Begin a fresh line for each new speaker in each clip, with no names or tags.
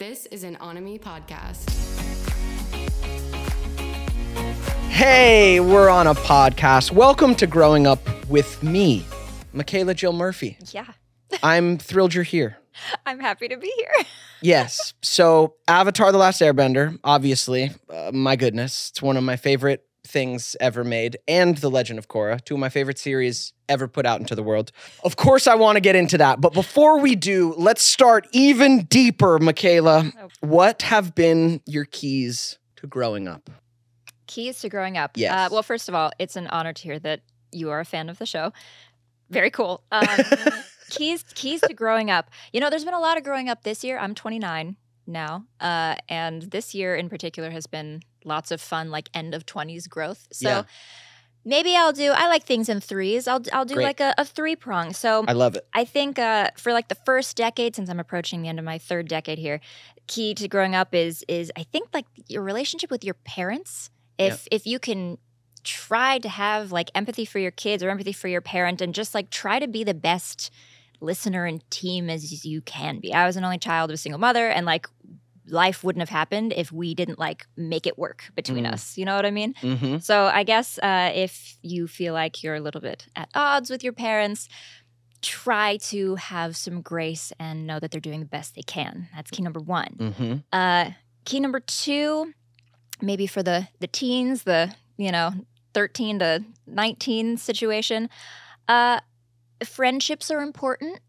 This is an Onomy podcast.
Hey, we're on a podcast. Welcome to Growing Up with me, Michaela Jill Murphy.
Yeah,
I'm thrilled you're here.
I'm happy to be here.
Yes. So, Avatar The Last Airbender, obviously, uh, my goodness, it's one of my favorite things ever made, and The Legend of Korra, two of my favorite series ever put out into the world. Of course, I want to get into that. But before we do, let's start even deeper, Michaela.
Oh.
What have been your keys to growing up?
Keys to growing up.
Yes.
Uh, well, first of all, it's an honor to hear that you are a fan of the show. Very cool. Um, keys keys to growing up. You know, there's been a lot of growing up this year. I'm 29 now, uh, and this year in particular has been lots of fun, like end of 20s growth. So.
Yeah.
Maybe I'll do. I like things in threes. I'll I'll do
Great.
like a, a three prong. So
I love it.
I think uh, for like the first decade, since I'm approaching the end of my third decade here, key to growing up is is I think like your relationship with your parents. If if you can try to have like empathy for your kids or empathy for your parent, and just like try to be the best listener and team as you can be. I was an only child of a single mother, and like life wouldn't have happened if we didn't like make it work between
Mm.
us. You know what I mean?
hmm
So I guess uh, if you feel like you're a little bit at odds with your parents, try to have some grace and know that they're doing the best they can. That's key number one.
hmm
Uh, key number two, maybe for the the teens, the you know thirteen to nineteen situation, uh, friendships are important.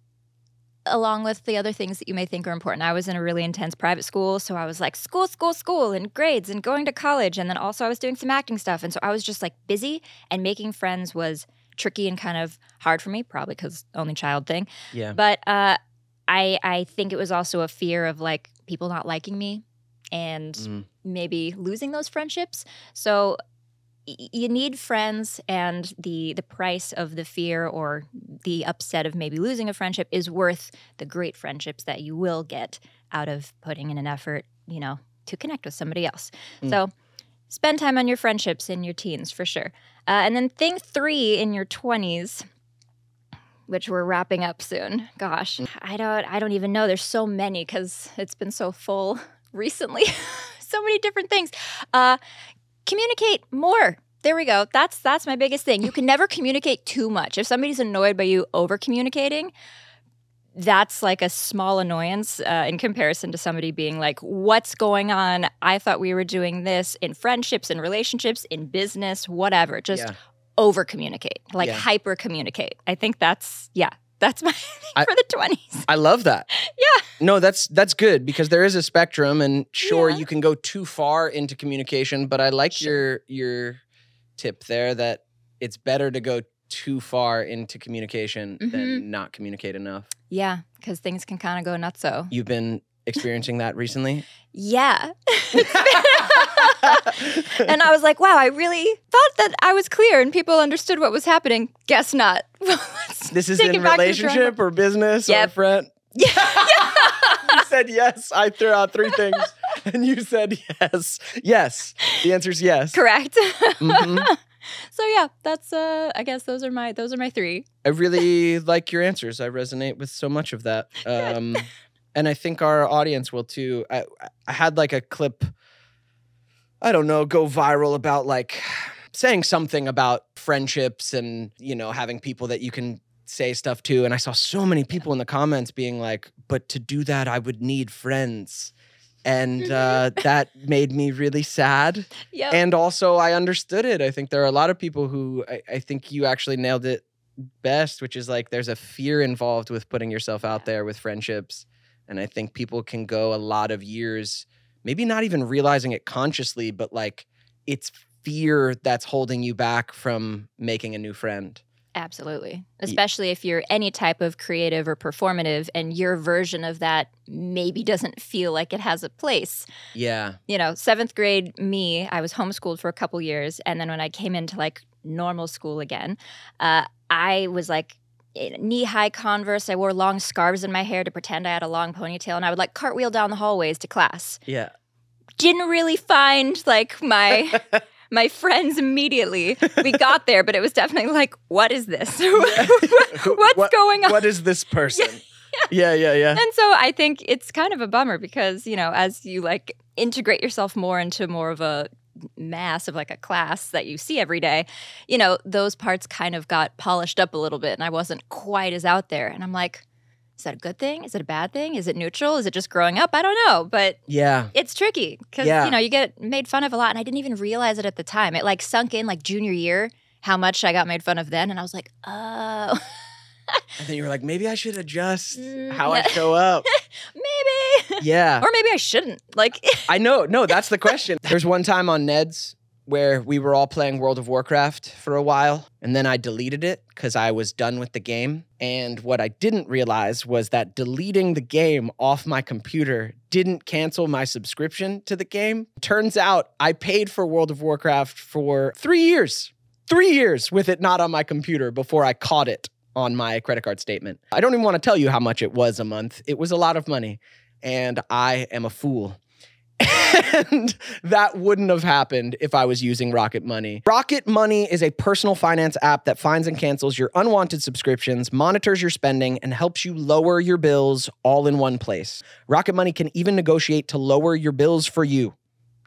Along with the other things that you may think are important. I was in a really intense private school, so I was like school, school, school, and grades and going to college. And then also I was doing some acting stuff. And so I was just like busy, and making friends was tricky and kind of hard for me, probably because only child thing.
Yeah.
But uh, I I think it was also a fear of like people not liking me and
Mm.
maybe losing those friendships. So you need friends and the the price of the fear or the upset of maybe losing a friendship is worth the great friendships that you will get out of putting in an effort, you know, to connect with somebody else.
Mm.
So spend time on your friendships in your teens for sure. Uh, and then thing 3 in your 20s which we're wrapping up soon. Gosh, I don't I don't even know. There's so many cuz it's been so full recently. so many different things. Uh communicate more. There we go. That's that's my biggest thing. You can never communicate too much. If somebody's annoyed by you over communicating, that's like a small annoyance uh, in comparison to somebody being like, "What's going on? I thought we were doing this in friendships, in relationships, in business, whatever." Just
Yeah.
over communicate, like
Yeah.
hyper communicate. I think that's yeah, that's my thing
I-
for the twenties.
I love that.
Yeah.
No, that's that's good because there is a spectrum and sure
Yeah.
you can go too far into communication, but I like
Sure.
your your tip there that it's better to go too far into communication
Mm-hmm.
than not communicate enough.
Yeah, because things can kind of go nuts. So
You've been experiencing that recently?
yeah, and I was like, wow, I really thought that I was clear and people understood what was happening. Guess not.
This is in
it back to the drawing
relationship or business or
Yep.
friend?
Yeah.
you said yes. I threw out three things and you said yes. Yes. The answer is yes.
Correct.
Mhm.
so yeah, that's uh I guess those are my those are my three.
I really like your answers. I resonate with so much of that. Um, and I think our audience will too. I, I had like a clip, I don't know, go viral about like saying something about friendships and, you know, having people that you can say stuff to. And I saw so many people in the comments being like, but to do that, I would need friends. And uh, that made me really sad
Yeah.
and also I understood it. I think there are a lot of people who I, I think you actually nailed it best, which is like there's a fear involved with putting yourself out there with friendships. And I think people can go a lot of years, maybe not even realizing it consciously, but like it's fear that's holding you back from making a new friend.
Absolutely. Especially if you're any type of creative or performative and your version of that maybe doesn't feel like it has a place.
Yeah.
You know, seventh grade me, I was homeschooled for a couple years. And then when I came into like normal school again, uh, I was like, knee high Converse. I wore long scarves in my hair to pretend I had a long ponytail, and I would like cartwheel down the hallways to class.
Yeah.
Didn't really find like my my friends immediately. We got there, but it was definitely like, what is this? What's
What-
going on?
What is this person? yeah, yeah, yeah.
And so I think it's kind of a bummer because, you know, as you like integrate yourself more into more of a mass of like a class that you see every day, you know, those parts kind of got polished up a little bit and I wasn't quite as out there. And I'm like, is that a good thing? Is it a bad thing? Is it neutral? Is it just growing up? I don't know, but
Yeah.
it's tricky because
Yeah.
you know you get made fun of a lot, and I didn't even realize it at the time. It like sunk in like junior year how much I got made fun of then, and I was like, oh,
And then you were like, maybe I should adjust
Mm,
how I show up.
maybe,
yeah.
or maybe I shouldn't. Like,
I know. No, that's the question. There's one time on Ned's where we were all playing World of Warcraft for a while, and then I deleted it because I was done with the game. And what I didn't realize was that deleting the game off my computer didn't cancel my subscription to the game. Turns out I paid for World of Warcraft for three years. Three years with it not on my computer before I caught it on my credit card statement. I don't even want to tell you how much it was a month. It was a lot of money. And I am a fool. And that wouldn't have happened if I was using Rocket Money. Rocket Money is a personal finance app that finds and cancels your unwanted subscriptions, monitors your spending, and helps you lower your bills all in one place. Rocket Money can even negotiate to lower your bills for you.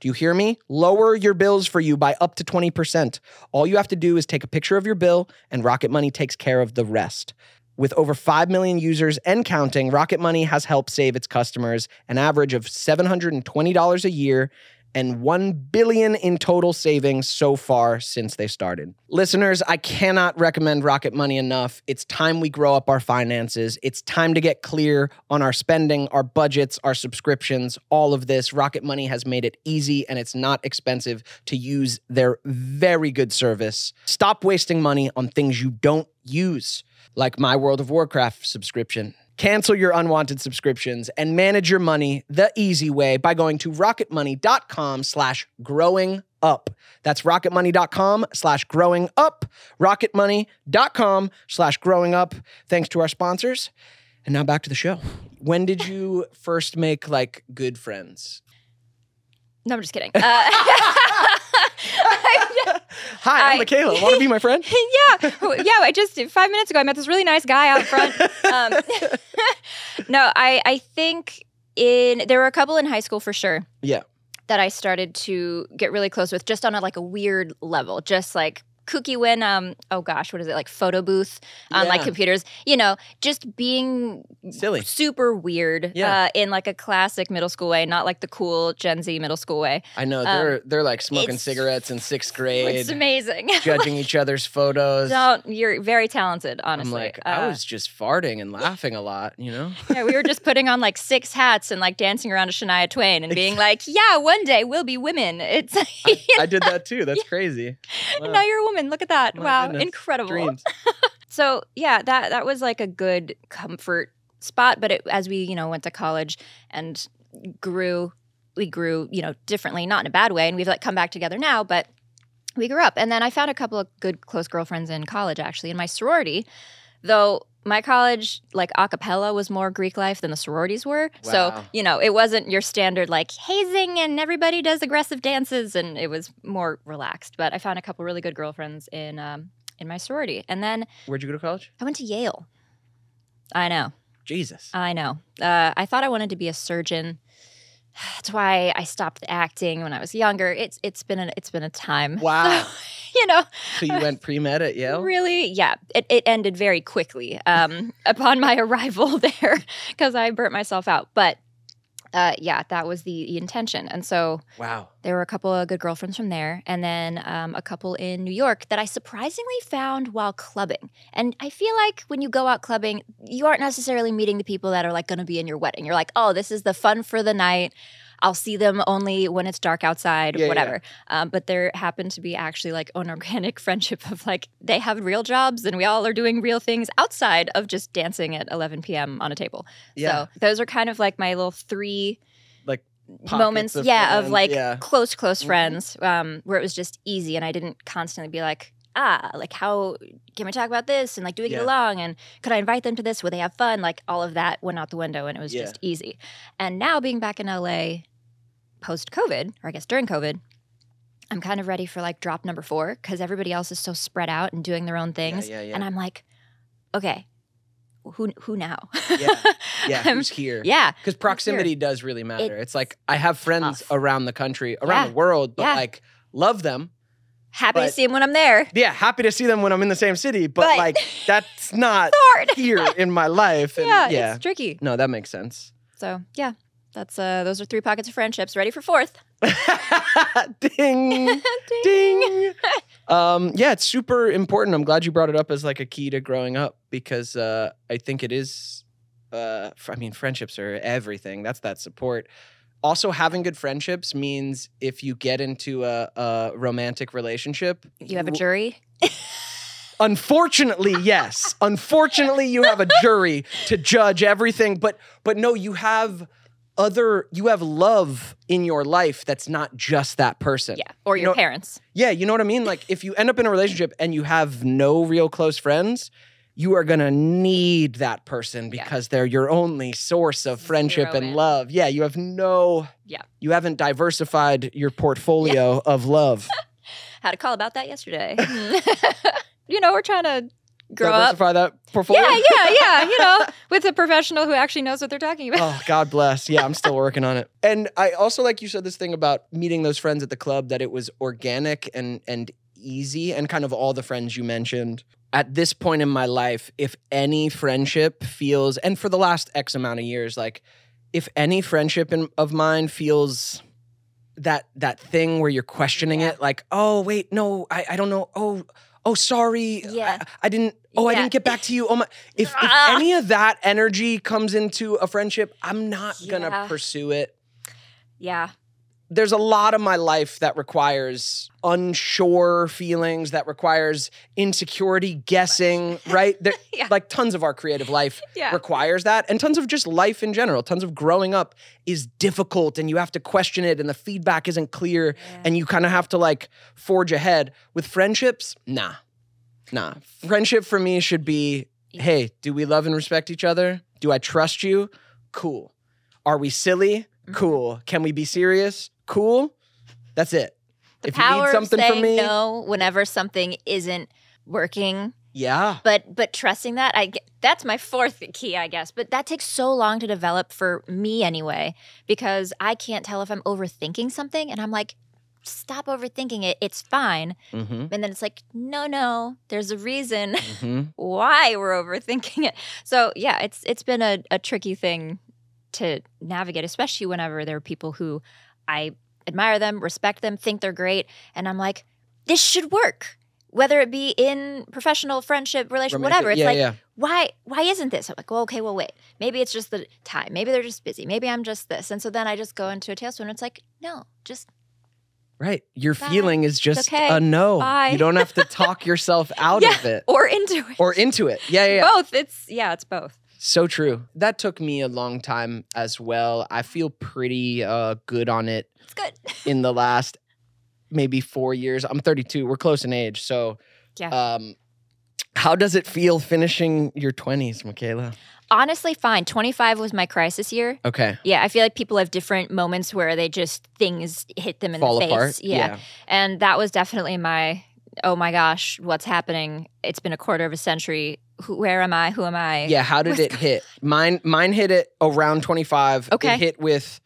Do you hear me? Lower your bills for you by up to 20%. All you have to do is take a picture of your bill, and Rocket Money takes care of the rest. With over 5 million users and counting, Rocket Money has helped save its customers an average of $720 a year and 1 billion in total savings so far since they started. Listeners, I cannot recommend Rocket Money enough. It's time we grow up our finances. It's time to get clear on our spending, our budgets, our subscriptions, all of this. Rocket Money has made it easy and it's not expensive to use their very good service. Stop wasting money on things you don't use, like my World of Warcraft subscription. Cancel your unwanted subscriptions and manage your money the easy way by going to rocketmoney.com slash growing up. That's rocketmoney.com slash growing up. Rocketmoney.com slash growing up. Thanks to our sponsors. And now back to the show. When did you first make like good friends?
no, I'm just kidding. Uh,
Hi, I'm
I-
Michaela. Want to be my friend?
yeah, yeah. I just five minutes ago I met this really nice guy out front. Um, no, I I think in there were a couple in high school for sure.
Yeah.
that I started to get really close with, just on a like a weird level, just like kooky when um oh gosh what is it like photo booth on like computers you know just being
Silly.
super weird
Yeah.
uh, in like a classic middle school way not like the cool gen z middle school way
I know they're they're like smoking
Um,
cigarettes in sixth grade it's
amazing
judging each other's photos.
don't you're very talented honestly
I'm like, I
Uh,
was just farting and laughing a lot, you know?
yeah, we were just putting on like six hats and like dancing around to Shania Twain and being like, "Yeah, one day we'll be women." It's
I did that too. That's crazy. Wow.
now you're a woman. Look at that!
Oh my
wow,
goodness.
incredible. So yeah, that that was like a good comfort spot. But it, as we you know went to college and grew, we grew you know differently, not in a bad way, and we've like come back together now, but. We grew up, and then I found a couple of good close girlfriends in college, actually, in my sorority. Though my college, like a cappella, was more Greek life than the sororities were. So, you know, it wasn't your standard like hazing and everybody does aggressive dances, and it was more relaxed. But I found a couple really good girlfriends in um, in my sorority, and then
Where'd you go to college?
I went to Yale. I know,
Jesus.
I know. Uh, I thought I wanted to be a surgeon. That's why I stopped acting when I was younger. It's it's been a, it's been a time.
Wow.
you know,
So you went pre med at Yale?
Really? Yeah. It, it ended very quickly um, upon my arrival there because I burnt myself out. But uh, yeah, that was the, the intention. And so
Wow.
there were a couple of good girlfriends from there, and then um, a couple in New York that I surprisingly found while clubbing. And I feel like when you go out clubbing, you aren't necessarily meeting the people that are like going to be in your wedding. You're like, oh, this is the fun for the night. I'll see them only when it's dark outside,
Yeah, yeah.
whatever. Um, but there happened to be actually like an organic friendship of like they have real jobs and we all are doing real things outside of just dancing at 11 p.m. on a table.
Yeah.
So those are kind of like my little three
Like pockets
moments,
of
yeah, of like
yeah.
close, close
Mhm.
friends, um, where it was just easy, and I didn't constantly be like, ah, like how can we talk about this, and like do we get
Yeah.
along, and could I invite them to this? Would they have fun? Like all of that went out the window, and it was
Yeah.
just easy. And now being back in LA, post COVID, or I guess during COVID. I'm kind of ready for like drop number four because everybody else is so spread out and doing their own things.
yeah, yeah.
And I'm like, okay, who who now?
Yeah. Yeah, who's here?
yeah,
Because proximity does really matter. It's,
It's
like I have friends
tough.
around the country, around
Yeah.
the world, but
Yeah.
like love them.
happy to see them when I'm there.
Yeah, happy to see them when I'm in the same city, but,
But-
like that's not
Hard.
here in my life. And
yeah,
yeah.
it's tricky.
No, that makes sense.
So yeah, that's uh those are three pockets of friendships. Ready for fourth?
Ding. Ding. um, yeah, it's super important. I'm glad you brought it up as like a key to growing up because uh, I think it is. Uh, I mean, friendships are everything. That's that support. Also, having good friendships means if you get into a, a romantic relationship,
You have a jury.
Unfortunately, yes. Unfortunately, you have a jury to judge everything, but but no, you have other you have love in your life that's not just that person.
Yeah, or
You
your
know-
parents.
Yeah, you know what I mean? Like if you end up in a relationship and you have no real close friends, you are going to need that person
Yeah.
because they're your only source of friendship
Zero
and
in.
love. Yeah, you have no
Yeah.
You haven't diversified your portfolio of love.
Had a call about that yesterday. you know, we're trying to grow up.
Diversify that portfolio.
Yeah, yeah, yeah. You know, with a professional who actually knows what they're talking about.
oh god bless yeah i'm still working on it and i also like you said this thing about meeting those friends at the club that it was organic and and easy and kind of all the friends you mentioned at this point in my life if any friendship feels and for the last x amount of years like if any friendship in, of mine feels that that thing where you're questioning
Yeah.
it like oh wait no i, I don't know oh oh sorry
Yeah.
I, I didn't oh i didn't get back to you oh my if, if
Ah.
any of that energy comes into a friendship i'm not gonna pursue it
Yeah.
There's a lot of my life that requires unsure feelings that requires insecurity guessing right. there,
Yeah.
like tons of our creative life
Yeah.
requires that and tons of just life in general. Tons of growing up is difficult and you have to question it and the feedback isn't clear and you kind of have to like forge ahead. With friendships nah. Nah. Friendship for me should be hey do we love and respect each other? Do i trust you? Cool. Are we silly?
Mhm.
cool. Can we be serious cool that's it.
The
if you need something
of
from
saying
me-
no whenever something isn't working.
Yeah.
But but trusting that i that's my fourth key i guess. But that takes so long to develop for me anyway because i can't tell if i'm overthinking something and i'm like stop overthinking it it's fine.
Mm-hmm,
and then it's like no no there's a reason
mm-hmm.
why we're overthinking it. So yeah it's it's been a, a tricky thing to navigate especially whenever there are people who i admire them respect them think they're great and i'm like this should work. Whether it be in professional friendship relationship whatever it's
yeah,
like
yeah.
why why isn't this? I'm like well okay well wait. Maybe it's just the time. Maybe they're just busy. Maybe i'm just this. And so then i just go into a tailspin. And it's like no just
right. Your
Bye.
feeling is just
okay.
a no.
Bye.
you don't have to talk yourself out
Yeah.
of it.
or into it.
Or into it. Yeah yeah, yeah.
both. It's yeah it's both
So true. That took me a long time as well. I feel pretty uh, good on it
it's good
in the last maybe four years. I'm 32. We're close in age. So,
Yeah.
um, how does it feel finishing your 20s, Michaela?
honestly fine 25 was my crisis year
Okay.
Yeah, I feel like people have different moments where they just things hit them in
Fall
the face.
apart.
Yeah. And that was definitely my oh my gosh, what's happening? It's been a quarter of a century. Who, where am I? Who am I?
Yeah. How did
What's
it hit? Mine, mine hit it around 25.
Okay.
It hit with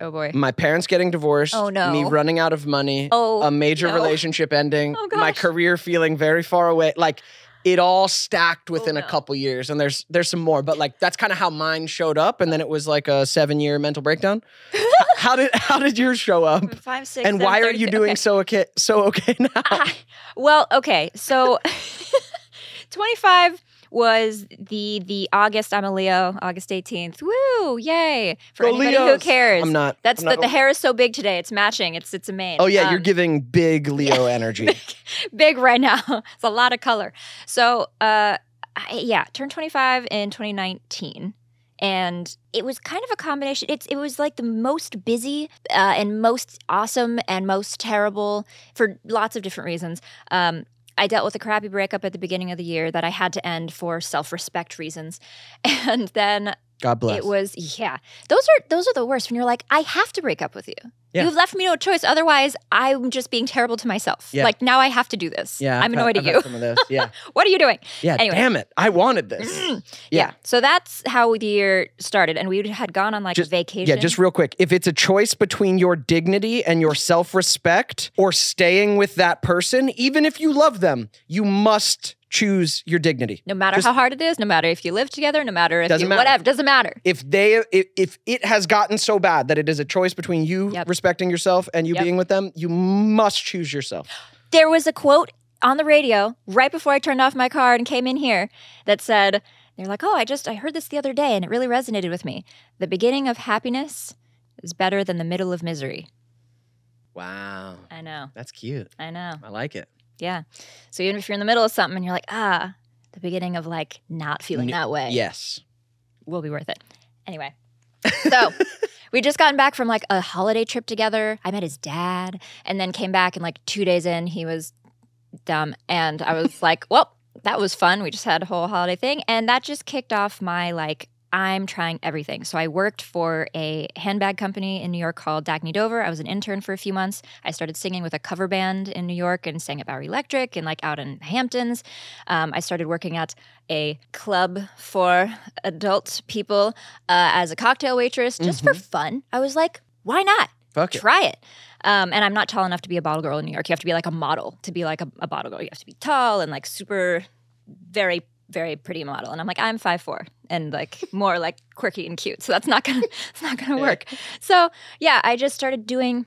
Oh boy.
my parents getting divorced.
Oh, no.
Me running out of money.
Oh.
a major
no.
relationship ending,
Oh,
my career feeling very far away. Like it all stacked within
Oh,
a couple years, and there's there's some more, but like that's kind of how mine showed up, and then it was like a seven year mental breakdown. how did how did yours show up?
Five, six,
And why are you doing
okay.
so okay so okay now?
Ah, well, okay. So 25 was the the August I'm a Leo, August 18th. Woo, yay. For
Go
anybody who cares.
I'm not.
That's
I'm
the,
not-
the hair is so big today. It's matching. It's it's a mane.
Oh yeah, you're
Um,
giving big Leo energy.
big right now. it's a lot of color. So, uh, I, yeah, turned 25 in 2019. And it was kind of a combination. It's it was like the most busy uh, and most awesome and most terrible for lots of different reasons. Um, I dealt with a crappy breakup at the beginning of the year that I had to end for self-respect reasons, and then
God bless.
it was yeah. Those are those are the worst when you're like, I have to break up with you.
Yeah.
You've left me no choice. Otherwise, I'm just being terrible to myself.
Yeah.
Like now I have to do this.
Yeah,
I'm annoyed
I've
at you.
Some of those. Yeah,
what are you doing?
yeah.
Anyway.
Damn it! I wanted this. Mm-hmm.
Yeah.
Yeah.
So that's how the year started. And we had gone on like
Just-
a vacation.
Yeah, just real quick. If it's a choice between your dignity and your self respect or staying with that person, even if you love them, you must choose your dignity.
no matter
just-
how hard it is, no matter if you live together, no matter if
Doesn't
you
matter.
whatever, doesn't matter.
If they if, if it has gotten so bad that it is a choice between you
Yep.
respecting yourself and you
Yep.
being with them, you must choose yourself.
There was a quote on the radio right before I turned off my car and came in here that said, they're like, oh, I just, I heard this the other day and it really resonated with me. The beginning of happiness is better than the middle of misery.
Wow.
I know.
That's cute.
I know.
I like it.
Yeah. So even if you're in the middle of something and you're like, ah, the beginning of like not feeling
N-
that way
Yes.
will be worth it. Anyway. So we just gotten back from like a holiday trip together. I met his dad and then came back and like two days in, he was dumb. And I was like, well, that was fun. We just had a whole holiday thing. And that just kicked off my like, I'm trying everything. So I worked for a handbag company in New York called Dagne Dover. I was an intern for a few months. I started singing with a cover band in New York and sang at Bowery Electric and like out in Hamptons. Um, I started working at a club for adult people uh, as a cocktail waitress just for fun. I was like, why not?
Fuck it.
Try it. Um, and I'm not tall enough to be a bottle girl in New York. You have to be like a model to be like a, a bottle girl. You have to be tall and like super, very, very pretty model. And I'm like, I'm 5'4 and like more like quirky and cute. So that's not gonna, it's not gonna work. So yeah, I just started doing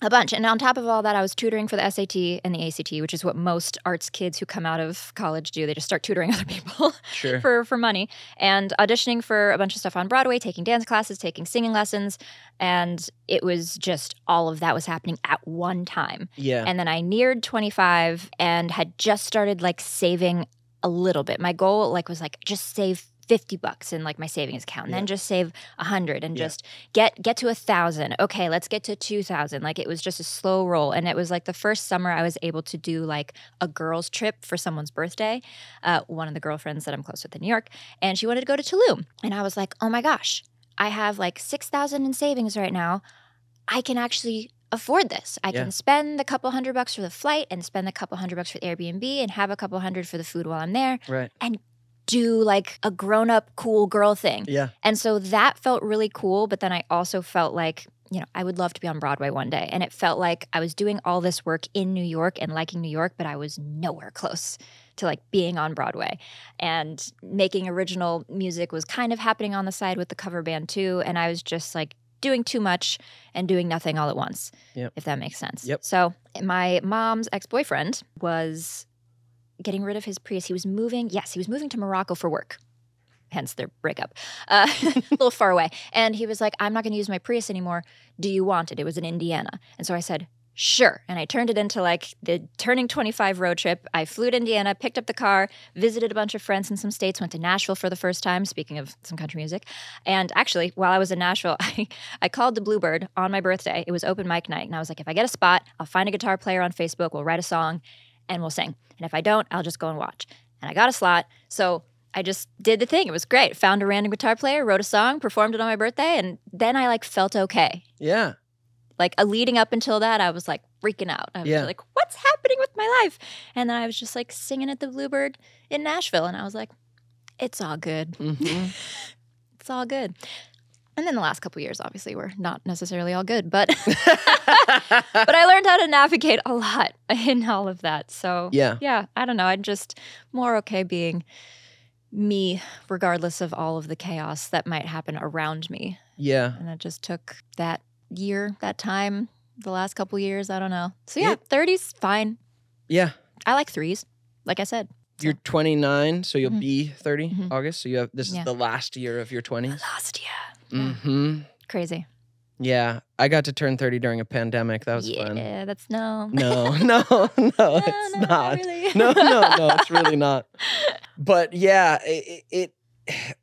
a bunch. And on top of all that, I was tutoring for the SAT and the ACT, which is what most arts kids who come out of college do. They just start tutoring other people
Sure.
for, for money and auditioning for a bunch of stuff on Broadway, taking dance classes, taking singing lessons. And it was just all of that was happening at one time.
yeah.
And then I neared 25 and had just started like saving a little bit. My goal like was like just save 50 bucks in like my savings account and then just save a hundred and
Yeah.
just get get to a thousand. Okay, let's get to two thousand. Like it was just a slow roll. And it was like the first summer I was able to do like a girls trip for someone's birthday. Uh, one of the girlfriends that I'm close with in New York. And she wanted to go to Tulum. And I was like, oh my gosh, I have like six thousand in savings right now. I can actually afford this. I
Yeah.
can spend the couple hundred bucks for the flight and spend the couple hundred bucks for the Airbnb and have a couple hundred for the food while I'm there.
right.
Do like a grown up cool girl thing.
Yeah.
And so that felt really cool. But then I also felt like, you know, I would love to be on Broadway one day. And it felt like I was doing all this work in New York and liking New York, but I was nowhere close to like being on Broadway. And making original music was kind of happening on the side with the cover band too. And I was just like doing too much and doing nothing all at once,
Yep.
if that makes sense.
Yep.
So my mom's ex boyfriend was getting rid of his Prius. He was moving, yes, he was moving to Morocco for work. Hence their breakup. Uh, a little far away. And he was like, I'm not going to use my Prius anymore. Do you want it? It was in Indiana. And so I said, Sure. And I turned it into like the turning 25 road trip. I flew to Indiana, picked up the car, visited a bunch of friends in some states, went to Nashville for the first time, speaking of some country music. And actually, while I was in Nashville, I, I called the Bluebird on my birthday. It was open mic night. And I was like, if I get a spot, I'll find a guitar player on Facebook, we'll write a song, and we'll sing. And if I don't, I'll just go and watch. And I got a slot. So I just did the thing. It was great. Found a random guitar player, wrote a song, performed it on my birthday, and then I like felt okay.
Yeah.
Like uh, leading up until that, I was like freaking out. I was
Yeah.
like, what's happening with my life? And then I was just like singing at the Bluebird in Nashville. And I was like, it's all good.
hmm
It's all good. And then the last couple years, obviously, were not necessarily all good, but but I learned how to navigate a lot in all of that. So
Yeah.
yeah, I don't know. I'm just more okay being me, regardless of all of the chaos that might happen around me.
Yeah.
And it just took that year, that time, the last couple years. I don't know. So yeah. 30s fine.
Yeah.
I like threes, like I said.
You're 29, so you'll
Mhm.
be 30
Mhm.
August. So you have this
Yeah.
is the last year of your 20s.
Last year.
Mm-hmm.
Crazy.
Yeah. I got to turn 30 during a pandemic. That was
yeah,
fun.
Yeah, that's no.
No, no, no, it's
no,
not.
really.
no, no, no, it's really not. But yeah, it, it,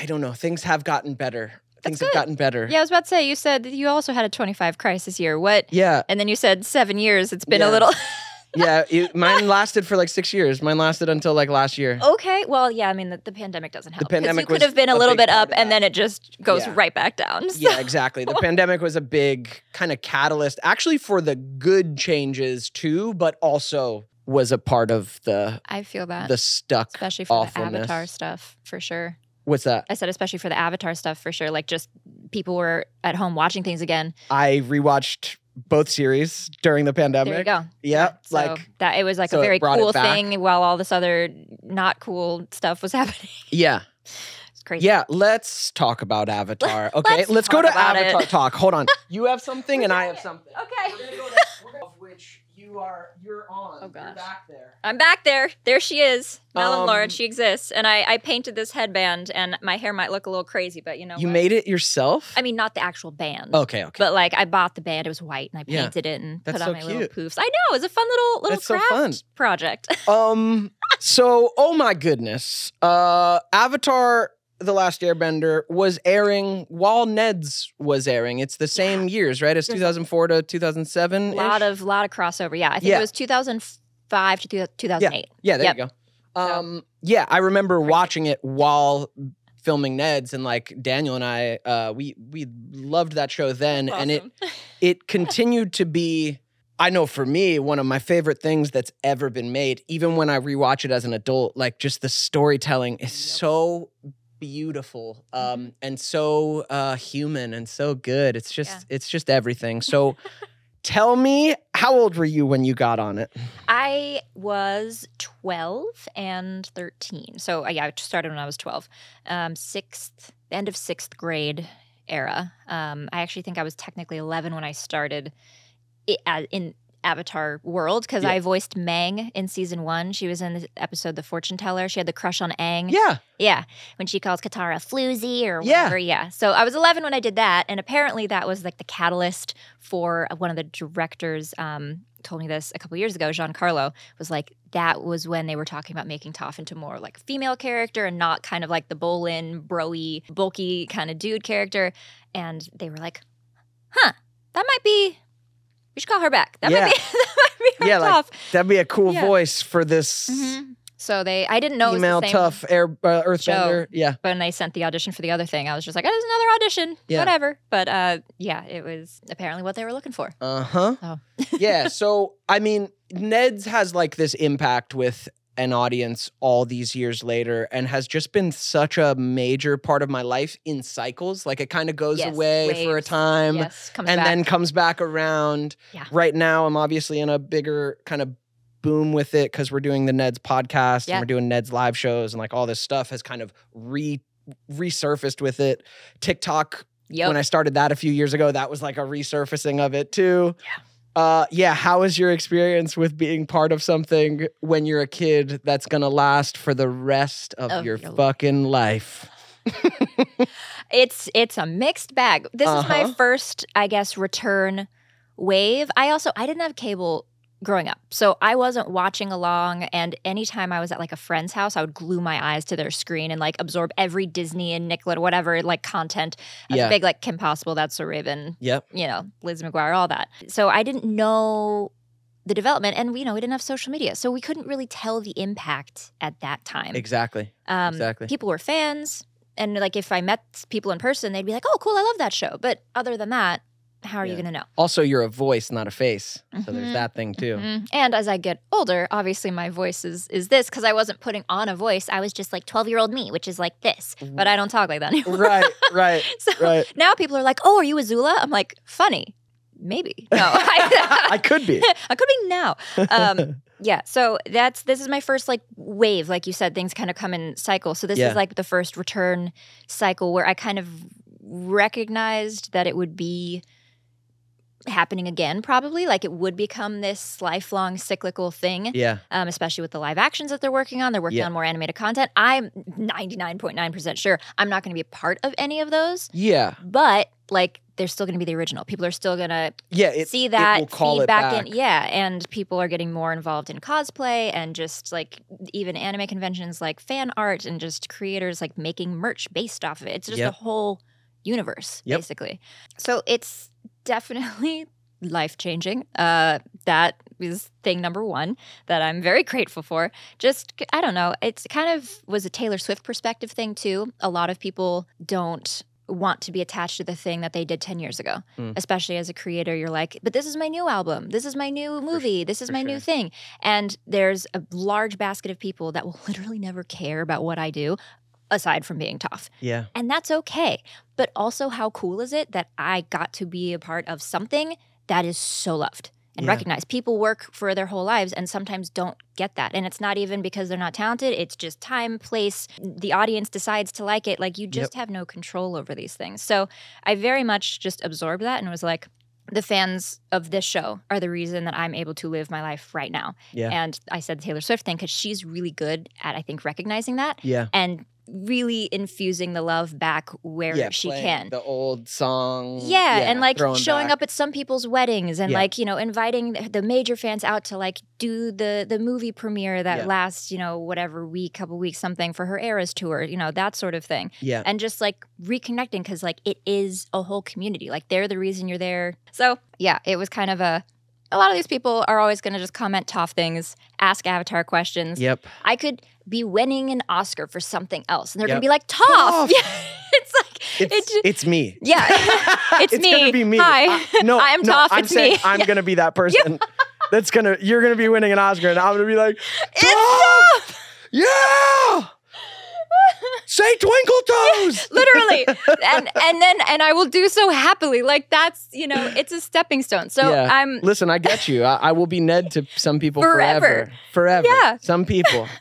I don't know. Things have gotten better. Things have gotten better.
Yeah, I was about to say, you said you also had a 25 crisis year. What?
Yeah.
And then you said seven years. It's been
Yeah.
a little.
yeah, it, mine lasted for like six years. Mine lasted until like last year.
Okay, well, yeah, I mean the, the pandemic doesn't help. 'cause
pandemic
could have been a
a
little bit up, and then it just goes
Yeah.
right back down. So-
Yeah, exactly. The pandemic was a big kind of catalyst, actually for the good changes too, but also was a part of the
I feel that,
the stuck.
especially for the. Avatar stuff, for sure.
What's that?
I said especially for the Avatar stuff, for sure. Like just people were at home watching things again.
I rewatched both series during the pandemic.
there you go.
Yeah,
So
like
that it was like
so
a very cool thing while all this other not cool stuff was happening.
yeah,
It's crazy.
yeah. Let's talk about Avatar. Okay,
Let's
let's, go to Avatar
it.
talk. Hold on. You have something, and I have something.
Okay.
We're gonna go to, we're gonna, of which you are you're on.
Oh,
You're
gosh.
back there.
I'm back there. There she is. Melon
Um,
Lauren, she exists. And I, I painted this headband and my hair might look a little crazy, but you know
You
what?
made it yourself.
I mean not the actual band.
okay, okay.
But like I bought the band, it was white and I
Yeah.
painted it and
That's
put on
so
my little poofs. I know, it was a fun little little
That's so fun.
project.
Um. So, oh my goodness. Uh, Avatar: The Last Airbender was airing while Ned's was airing. It's the same years, right? It's 2004 to 2007.
A lot of lot of crossover. Yeah. I think
Yeah.
it was 2005 to two- 2008.
Yeah, there
Yep.
you go. Um. Yeah, I remember watching it while filming Ned's, and like Daniel and I, uh, we we loved that show then, and it it continued to be i know for me one of my favorite things that's ever been made even when i rewatch it as an adult like just the storytelling is so beautiful um and so uh human and so good it's just
Yeah.
it's just everything so tell me how old were you when you got on it
I was 12 and 13. So uh, yeah, I started when I was 12. Um, sixth, end of sixth grade era. Um, I actually think I was technically 11 when I started it, uh, in Avatar world because
Yeah.
I voiced Meng in season one. She was in the episode The Fortune Teller. She had the crush on Aang.
yeah
Yeah, when she calls Katara floozy or
Yeah.
whatever. Yeah. So I was 11 when I did that, and apparently that was like the catalyst for uh, one of the directors. Um, told me this a couple years ago. Giancarlo was like that was when they were talking about making Toph into more like a female character and not kind of like the Bolin, broy, bulky kind of dude character. And they were like, "Huh, that might be." We should call her back. That
Yeah.
might be. that might be
Yeah, like, that'd be a cool
Yeah.
voice for this
Mhm. So they, I didn't know it was the same
Toph air uh, earthbender yeah
when they sent the audition for the other thing, I was just like, oh, there's another audition,
Yeah.
whatever. But uh, yeah, it was apparently what they were looking for.
Uh-huh.
Oh.
yeah, so I mean, Ned's has like this impact with an audience all these years later and has just been such a major part of my life in cycles. Like it kind of goes
Yes,
away for a time
yes,
and
back.
then comes back around.
Yeah.
Right now I'm obviously in a bigger kind of boom with it cuz we're doing the Ned's podcast
Yeah.
and we're doing Ned's live shows and like all this stuff has kind of re resurfaced with it. TikTok
yep.
when I started that a few years ago, that was like a resurfacing of it too. Yeah. Uh, yeah. How is your experience with being part of something when you're a kid that's gonna last for the rest of,
Of
your
your
fucking life?
it's it's a mixed bag. This is my
Uh-huh.
first, I guess, return wave. I also I didn't have cable growing up. So I wasn't watching along and anytime I was at like a friend's house, I would glue my eyes to their screen and like absorb every Disney and Nickelodeon whatever like content. I
Yeah.
big like Kim Possible, That's a Raven,
Yep.
you know, Liz McGuire, all that. So I didn't know the development and you know, we didn't have social media. So we couldn't really tell the impact at that time.
Exactly.
Um,
exactly.
People were fans, and like if I met people in person, they'd be like, "Oh, cool, I love that show." But other than that, how are you going to know?
Also, you're a voice, not a face. So there's
Mhm.
that thing too.
Mhm. And as I get older, obviously my voice is is this because I wasn't putting on a voice. I was just like twelve year old me, which is like this, but I don't talk like that anymore.
Right, right,
so
right.
now people are like, "Oh, are you Azula?" I'm like, "Funny." Maybe no, I,
I could be.
I could be now. Um, yeah, so that's this is my first like wave, like you said, things kind of come in cycles. So this
Yeah.
is like the first return cycle where I kind of recognized that it would be happening again, probably like it would become this lifelong cyclical thing.
yeah.
Um, especially with the live actions that they're working on, they're working
Yeah.
on more animated content. I'm 99.9% sure I'm not going to be a part of any of those,
Yeah.
but like they're still going to be the original. People are still going to
Yeah. It,
see that
it
feedback
back.
in yeah and people are getting more involved in cosplay and just like even anime conventions like fan art and just creators like making merch based off of it it's just
Yep.
a whole universe
Yep.
basically so it's definitely life changing uh that is thing number one that I'm very grateful for. Just, I don't know, it's kind of was a Taylor Swift perspective thing too. A lot of people don't want to be attached to the thing that they did 10 years ago.
Mm.
Especially as a creator, you're like, but this is my new album. This is my new movie. This is my new thing. And there's a large basket of people that will literally never care about what I do aside from being Toph.
Yeah.
And that's okay. But also, how cool is it that I got to be a part of something that is so loved and
Yeah.
recognized? People work for their whole lives and sometimes don't get that. And it's not even because they're not talented, it's just time, place. The audience decides to like it. Like, you just have no control over these things. So, I very much just absorbed that and was like, the fans of this show are the reason that I'm able to live my life right now.
Yeah.
And I said the Taylor Swift thing because she's really good at, I think, recognizing that
Yeah.
and really infusing the love back where
yeah.
she can.
The old song.
yeah, and like showing
back.
up at some people's weddings and
Yeah.
like, you know, inviting the- major fans out to like do the the movie premiere that
Yeah.
lasts, you know, whatever week, couple weeks something for her Eras tour, you know, that sort of thing.
Yeah.
And just like reconnecting cuz like it is a whole community. Like they're the reason you're there. So, yeah, it was kind of a a lot of these people are always going to just comment Toph things, ask Avatar questions.
Yep.
I could be winning an Oscar for something else, and they're
Yep.
gonna be like,
"Toph."
Yeah, it's like
It's
it
it's me.
yeah, it's,
It's
me.
It's gonna be me.
Hi,
I- no,
I am
no,
Toph.
I'm
it's
saying
me.
I'm
Yeah.
gonna be that person. That's gonna. You're gonna be winning an Oscar, and I'm gonna be like,
It's
"Toph!
Toph.
yeah. Say twinkle toes.
Literally, and and then and I will do so happily. Like that's you know, it's a stepping stone. So
Yeah.
I'm
Listen, I get you. I, I will be Ned to some people
Forever.
forever. Forever.
Yeah.
Some people.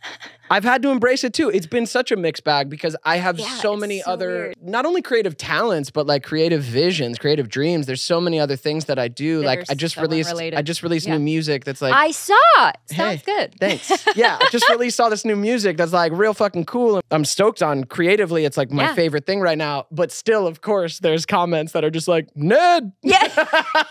I've had to embrace it too. It's been such a mixed bag because I have
Yeah,
so many
so
other,
weird.
not only creative talents, but like creative visions, creative dreams. There's so many other things that I do.
That
like
are
I just released. I just released new music that's like,
I saw. Sounds good.
Thanks. Yeah, I just released all this new music that's like real fucking cool. I'm stoked on creatively. It's like my
Yeah.
favorite thing right now. But still, of course, there's comments that are just like, Ned.
Yeah.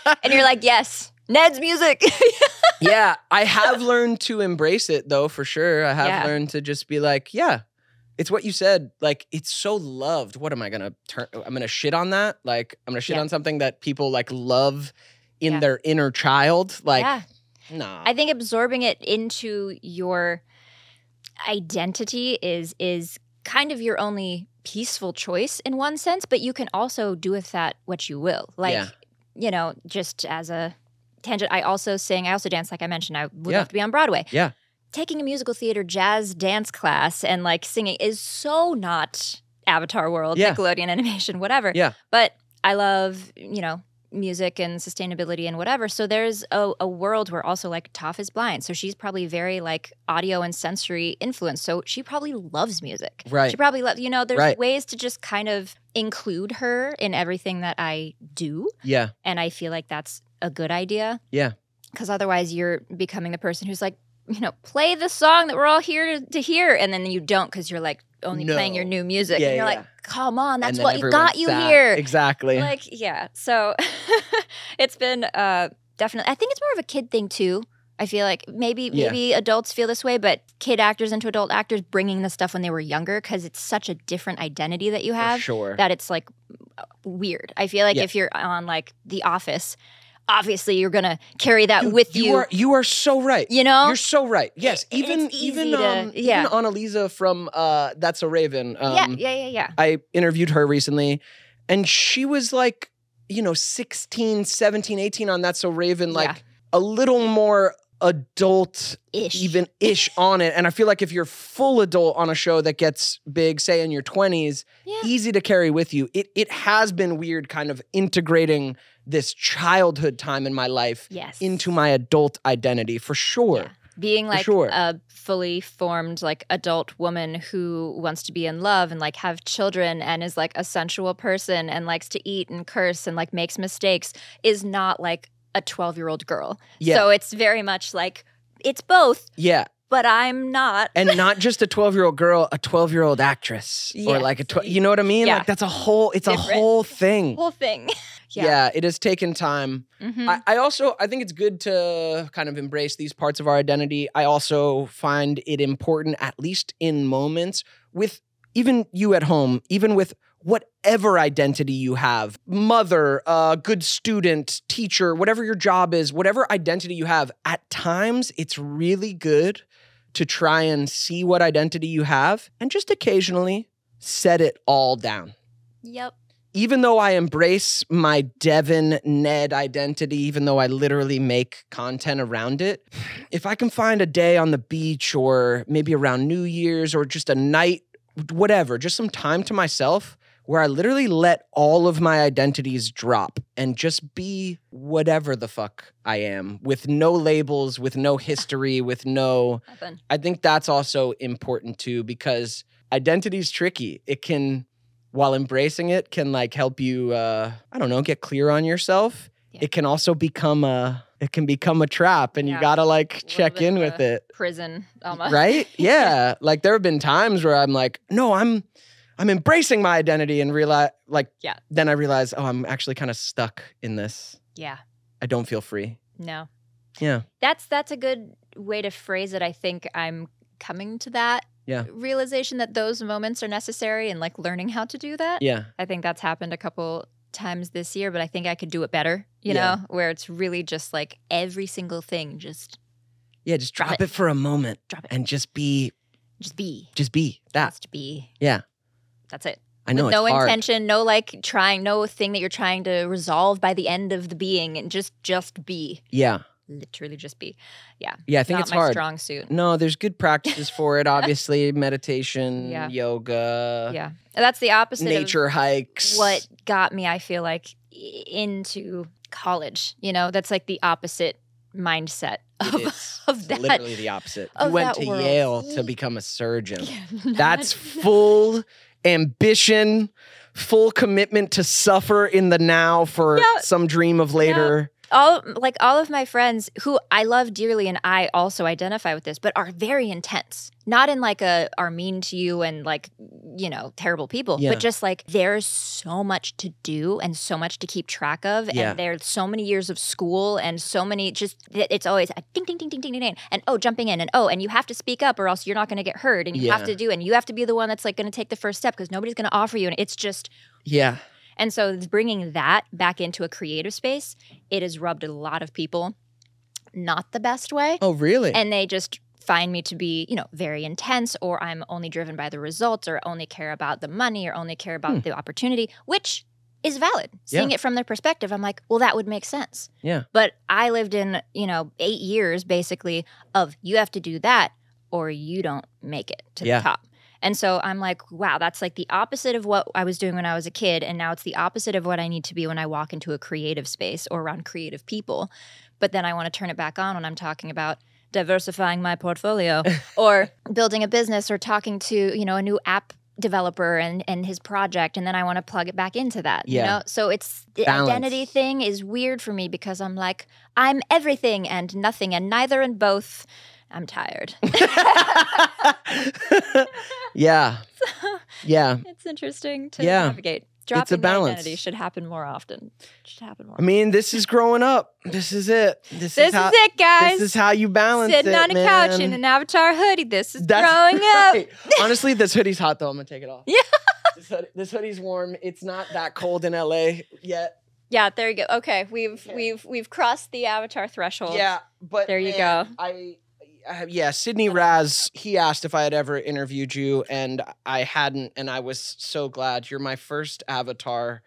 and you're like, yes, Ned's music.
yeah, I have learned to embrace it though, for sure. I have
Yeah.
learned to just be like, yeah, it's what you said. Like, it's so loved. What am I gonna turn? I'm gonna shit on that. Like, I'm gonna shit
Yeah.
on something that people like love in
Yeah.
their inner child. Like,
yeah.
nah.
I think absorbing it into your identity is is kind of your only peaceful choice in one sense, but you can also do with that what you will. Like, you know, just as a tangent, I also sing, I also dance, like I mentioned, I would
Yeah.
love to be on Broadway.
Yeah.
Taking a musical theater jazz dance class and like singing is so not Avatar World,
Yeah.
Nickelodeon animation, whatever.
Yeah.
But I love, you know, music and sustainability and whatever. So there's a, a world where also like Toph is blind. So she's probably very like audio and sensory influenced. So she probably loves music.
Right.
She probably loves, you know, there's
Right.
ways to just kind of include her in everything that I do.
yeah.
And I feel like that's a good idea.
Yeah.
Because otherwise you're becoming the person who's like, you know, play the song that we're all here to, to hear. And then you don't because you're like only playing your new music.
Yeah,
and you're
yeah.
like, come on, that's what got you
sad.
here
Exactly.
like yeah so it's been uh definitely i think it's more of a kid thing too i feel like maybe
Yeah.
maybe adults feel this way but kid actors into adult actors bringing the stuff when they were younger because it's such a different identity that you
For
have
sure.
that it's like weird i feel like
Yeah.
if you're on like the office obviously you're gonna carry that
Dude,
with you
are you are so right.
you know
You're so right. Yes, even even
to-
um,
yeah.
even Anneliese from uh, That's a Raven. Um,
yeah yeah yeah yeah
I interviewed her recently, and she was like, you know, 16, 17, 18 on That's a Raven, like
Yeah.
a little more adult
ish
even ish on it. And I feel like if you're full adult on a show that gets big, say in your 20s,
yeah
easy to carry with you. It it has been weird kind of integrating this childhood time in my life
yes
into my adult identity for sure.
Yeah. being like
sure.
a fully formed like adult woman who wants to be in love and like have children and is like a sensual person and likes to eat and curse and like makes mistakes is not like a 12 year old girl
Yeah.
so it's very much like it's both
Yeah.
But i'm not
and not just a 12 year old girl, a 12 year old actress or like a 12, you know what I mean?
Yeah.
Like that's a whole, it's a whole thing.
whole thing
Yeah. it has taken time.
Mhm.
I, I also, I think it's good to kind of embrace these parts of our identity. I also find it important, at least in moments with even you at home, even with whatever identity you have mother, uh, good student, teacher, whatever your job is, whatever identity you have, at times it's really good to try and see what identity you have and just occasionally set it all down.
Yep.
Even though I embrace my Devon Ned identity, even though I literally make content around it, if I can find a day on the beach or maybe around New Year's or just a night, whatever, just some time to myself where I literally let all of my identities drop and just be whatever the fuck I am with no labels, with no history, with no.
Nothing.
I think that's also important too because identity's tricky. It can, while embracing it, can like help you, uh, I don't know, get clear on yourself.
Yeah.
It can also become a, it can become a trap and
Yeah.
you gotta like check in with it
Prison almost.
right yeah like there have been times where i'm like no i'm i'm embracing my identity and realize like
Yeah.
then i realize oh i'm actually kind of stuck in this
Yeah.
i don't feel free
No.
yeah
That's that's a good way to phrase it. I think I'm coming to that
Yeah.
realization that those moments are necessary and like learning how to do that.
yeah
I think that's happened a couple times this year, but I think I could do it better, you
Yeah.
know, where it's really just like every single thing just
yeah just
Drop
drop,
it.
it. for a moment
drop it.
and just be
just be.
just be that
Just be.
yeah
That's it.
i know
With no intention, no like trying, no thing that you're trying to resolve by the end of the being and just just be.
yeah
Literally just be.
yeah Yeah, i think
Not
it's
my
hard
strong suit.
no there's good practices for it obviously meditation
Yeah.
yoga
yeah. That's the opposite of
nature hikes
what got me i feel like into college you know that's like the opposite mindset
It
of, of that
literally the opposite you went to
world.
yale to become a surgeon
Yeah,
That's full ambition, full commitment to suffer in the now for
Yeah.
some dream of later.
All like all of my friends who I love dearly and I also identify with this, but are very intense. Not in like a are mean to you and like you know terrible people,
Yeah.
but just like there's so much to do and so much to keep track of,
Yeah.
and there's so many years of school and so many just it's always a ding ding ding ding ding ding ding and oh jumping in and oh and you have to speak up or else you're not going to get heard and you have to do and you have to be the one that's like going to take the first step because nobody's going to offer you and it's just
Yeah.
And so bringing that back into a creative space, it has rubbed a lot of people not the best way.
Oh, really?
And they just find me to be, you know, very intense or I'm only driven by the results or only care about the money or only care about
Hmm.
the opportunity, which is valid. Seeing it from their perspective, I'm like, well, that would make sense.
Yeah.
But I lived in, you know, eight years basically of you have to do that or you don't make it to
Yeah.
the top. And so I'm like, wow, that's like the opposite of what I was doing when I was a kid. And now it's the opposite of what I need to be when I walk into a creative space or around creative people. But then I want to turn it back on when I'm talking about diversifying my portfolio or building a business or talking to, you know, a new app developer and and his project and then I want to plug it back into that you
Yeah.
know so it's the
Balance.
identity thing is weird for me because I'm like I'm everything and nothing and neither and both I'm tired
yeah. Yeah.
it's interesting to
Yeah.
navigate dropping the
balance.
identity should happen more often should happen more
I mean, this is growing up. This is it. This,
this
is how
is it guys
this is how you balance it.
sitting
it,
on a couch in an avatar hoodie this is
That's
growing up.
Honestly, this hoodie's hot though. I'm gonna take it off.
Yeah.
This, hoodie, this hoodie's warm. It's not that cold in LA yet.
yeah there you go okay we've we've we've crossed the avatar threshold
Yeah, but
There you
man,
go.
I, I yeah, Sydney Raz. He asked if I had ever interviewed you, and I hadn't, and I was so glad. You're my first Avatar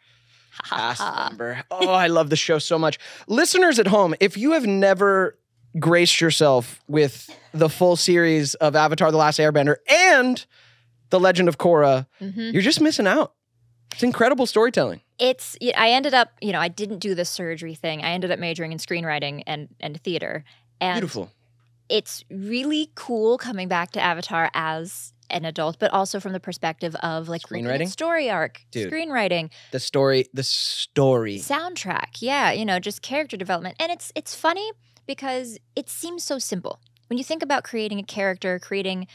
cast member. Oh, I love the show so much. Listeners at home, if you have never graced yourself with the full series of Avatar: The Last Airbender and The Legend of Korra,
Mhm.
you're just missing out. It's incredible storytelling.
it's I ended up you know i didn't do the surgery thing i ended up majoring in screenwriting and and theater and
Beautiful.
It's really cool coming back to avatar as an adult but also from the perspective of like
Screenwriting?
story arc
Dude.
screenwriting
The story. The story.
soundtrack yeah you know just character development and it's it's funny because it seems so simple when you think about creating a character creating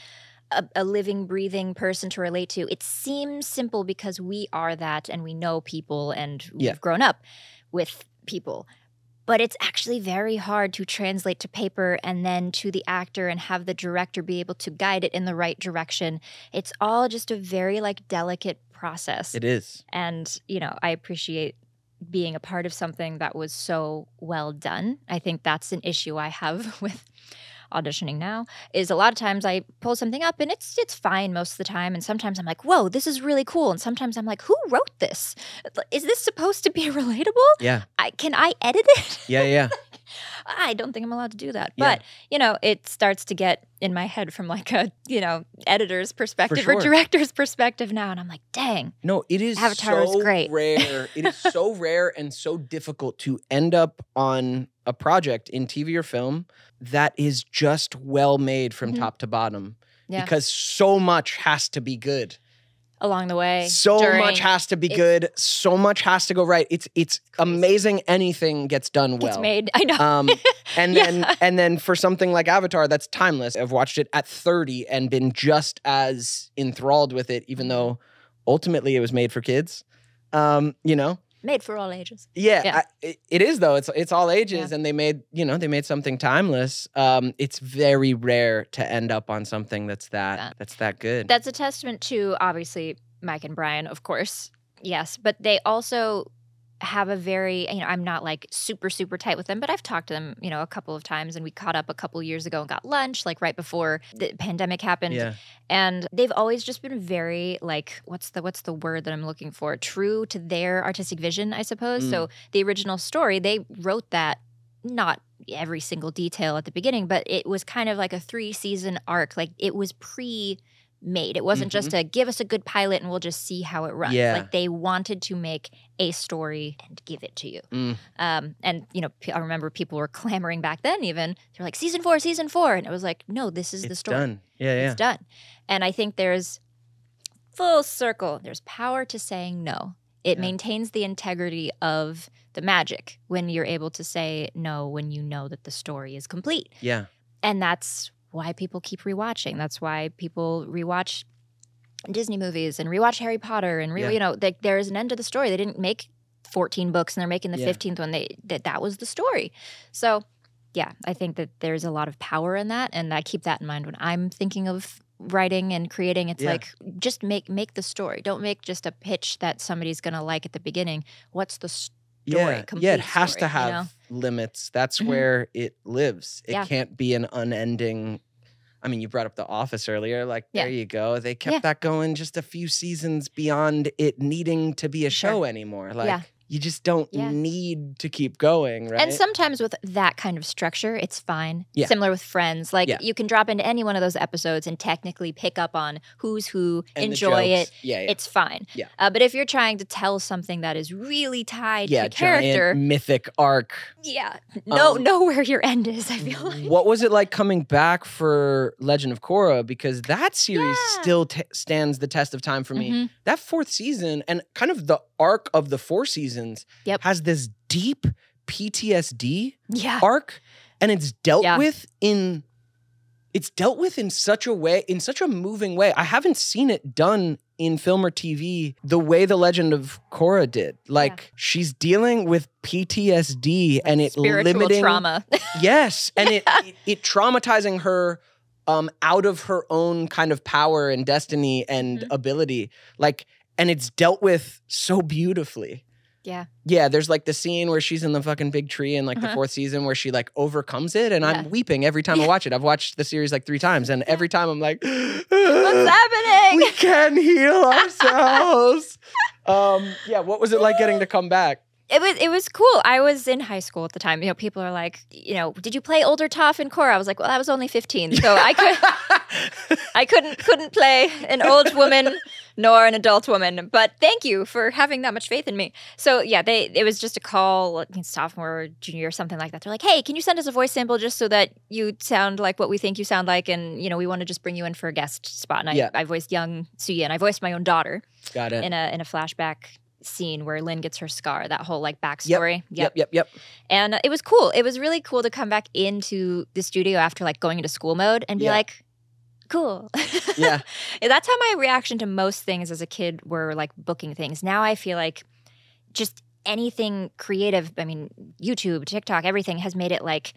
a, a living breathing person to relate to it seems simple because we are that and we know people and we've
Yeah.
grown up with people but it's actually very hard to translate to paper and then to the actor and have the director be able to guide it in the right direction. It's all just a very like delicate process.
It is.
And, you know, I appreciate being a part of something that was so well done. I think that's an issue I have with auditioning now is a lot of times I pull something up and it's it's fine most of the time and sometimes I'm like, "Whoa, this is really cool." And sometimes I'm like, "Who wrote this? Is this supposed to be relatable?
Yeah.
I can I edit it?"
Yeah, yeah.
I don't think I'm allowed to do that.
Yeah.
But, you know, it starts to get in my head from like a, you know, editor's perspective
sure.
or director's perspective now. And I'm like, dang.
No, it is
Avatar
so
is great.
rare. It is so rare and so difficult to end up on a project in TV or film that is just well made from
Mhm.
top to bottom.
Yeah.
Because so much has to be good.
Along the way.
So
during-
much has to be
it's-
good. So much has to go right. It's it's amazing anything gets done
well.
well.
made. I know.
Um, and
Yeah.
then and then for something like Avatar, that's timeless. I've watched it at 30 and been just as enthralled with it, even
Mm-hmm.
though ultimately it was made for kids. Um, you know,
made for all ages.
yeah,
Yeah.
I, it, it is though. It's it's all ages, and they made you know they made something timeless. Um, it's very rare to end up on something that's that
Yeah.
that's that good.
That's a testament to obviously Mike and Brian, of course. Yes. But they also have a very, you know, I'm not like super, super tight with them, but I've talked to them, you know, a couple of times and we caught up a couple years ago and got lunch, like right before the pandemic happened.
yeah,
and they've always just been very like what's the what's the word that i'm looking for true to their artistic vision i suppose
Mm.
so the original story they wrote that not every single detail at the beginning but it was kind of like a three season arc like it was pre made it wasn't just a give us a good pilot and we'll just see how it runs
Yeah.
like they wanted to make a story and give it to you
Mm.
um, and you know, I remember people were clamoring back then. Even they're like, "Season four, season four. and it was like, "No, this is the
it's
story
done. Yeah, yeah.
it's done. And I think there's full circle. There's power to saying no. It
Yeah.
maintains the integrity of the magic when you're able to say no when you know that the story is complete.
Yeah,
And that's why people keep rewatching. That's why people rewatch Disney movies and rewatch Harry Potter and re-
Yeah.
you know, like there is an end to the story. They didn't make 14 books and they're making the
Yeah.
15th one. They that that was the story. So, yeah, I think that there's a lot of power in that and I keep that in mind when I'm thinking of writing and creating. It's
Yeah.
like just make make the story. Don't make just a pitch that somebody's going to like at the beginning. What's the story?
Yeah, yeah. It has
story,
to
you
have
know?
limits. That's
Mhm.
where it lives. It
Yeah.
can't be an unending. I mean, you brought up The Office earlier. Like,
Yeah.
there you go. They kept
Yeah.
that going just a few seasons beyond it needing to be a
Sure.
show anymore. Like,
Yeah.
You just don't
Yeah.
need to keep going, right?
And sometimes with that kind of structure, it's fine.
Yeah.
Similar with friends. Like
Yeah.
you can drop into any one of those episodes and technically pick up on who's who,
And
enjoy it.
Yeah, yeah.
It's fine.
Yeah.
Uh, but if you're trying to tell something that is really tied to character,
mythic arc.
yeah, know
Um,
know where your end is. I feel like.
What was it like coming back for Legend of Korra? Because that series still t- stands the test of time for me.
Mhm.
That fourth season and kind of the arc of the four seasons
Yep.
has this deep PTSD
Yeah.
arc, and it's dealt
Yeah.
with in it's dealt with in such a way, in such a moving way. I haven't seen it done in film or TV the way the Legend of Korra did. Like she's dealing with PTSD and it
Spiritual
limiting
trauma.
Yes, and it, it it traumatizing her um out of her own kind of power and destiny and
Mhm.
ability. Like and it's dealt with so beautifully.
Yeah.
Yeah, there's like the scene where she's in the fucking big tree in like the
Uh-huh.
fourth season where she like overcomes it and
Yeah.
I'm weeping every time I watch it. I've watched the series like 3 times and every time I'm like
What's happening?
we can heal ourselves. um yeah, what was it like getting to come back?
It was it was cool. I was in high school at the time. You know, people are like, you know, did you play older Toph in Korra? I was like, well, I was only 15, so I could I couldn't couldn't play an old woman nor an adult woman. But thank you for having that much faith in me. So yeah, they it was just a call, I sophomore or junior or something like that. They're like, hey, can you send us a voice sample just so that you sound like what we think you sound like, and you know, we want to just bring you in for a guest spot. And I,
Yeah.
I voiced young Suyin, and I voiced my own daughter
Got it.
in a in a flashback scene where Lin gets her scar. That whole like backstory.
Yep, yep, yep.
And it was cool. It was really cool to come back into the studio after like going into school mode and be
Yeah.
like, cool.
Yeah.
That's how my reaction to most things as a kid were like booking things. Now I feel like just anything creative, I mean, YouTube, TikTok, everything has made it like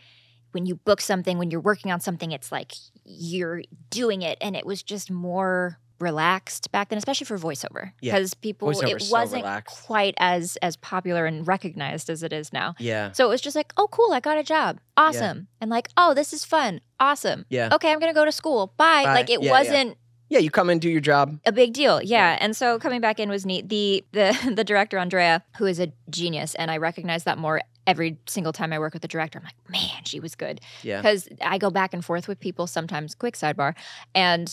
when you book something, when you're working on something, it's like you're doing it. And it was just more relaxed back then, especially for voiceover.
Yeah.
Because people it
Voiceover's so
wasn't
relaxed.
quite as as popular and recognized as it is now.
Yeah.
So it was just like, oh cool, I got a job. Awesome. And like, oh, this is fun. Awesome.
Yeah.
Okay, I'm gonna go to school. Bye.
Bye.
Like it
Yeah, yeah.
wasn't
Yeah, you come and do your job.
a big deal. Yeah. And so coming back in was neat. The the the director Andrea, who is a genius, and I recognize that more every single time I work with the director. I'm like, man, she was good.
Yeah.
Because I go back and forth with people sometimes. Quick sidebar, and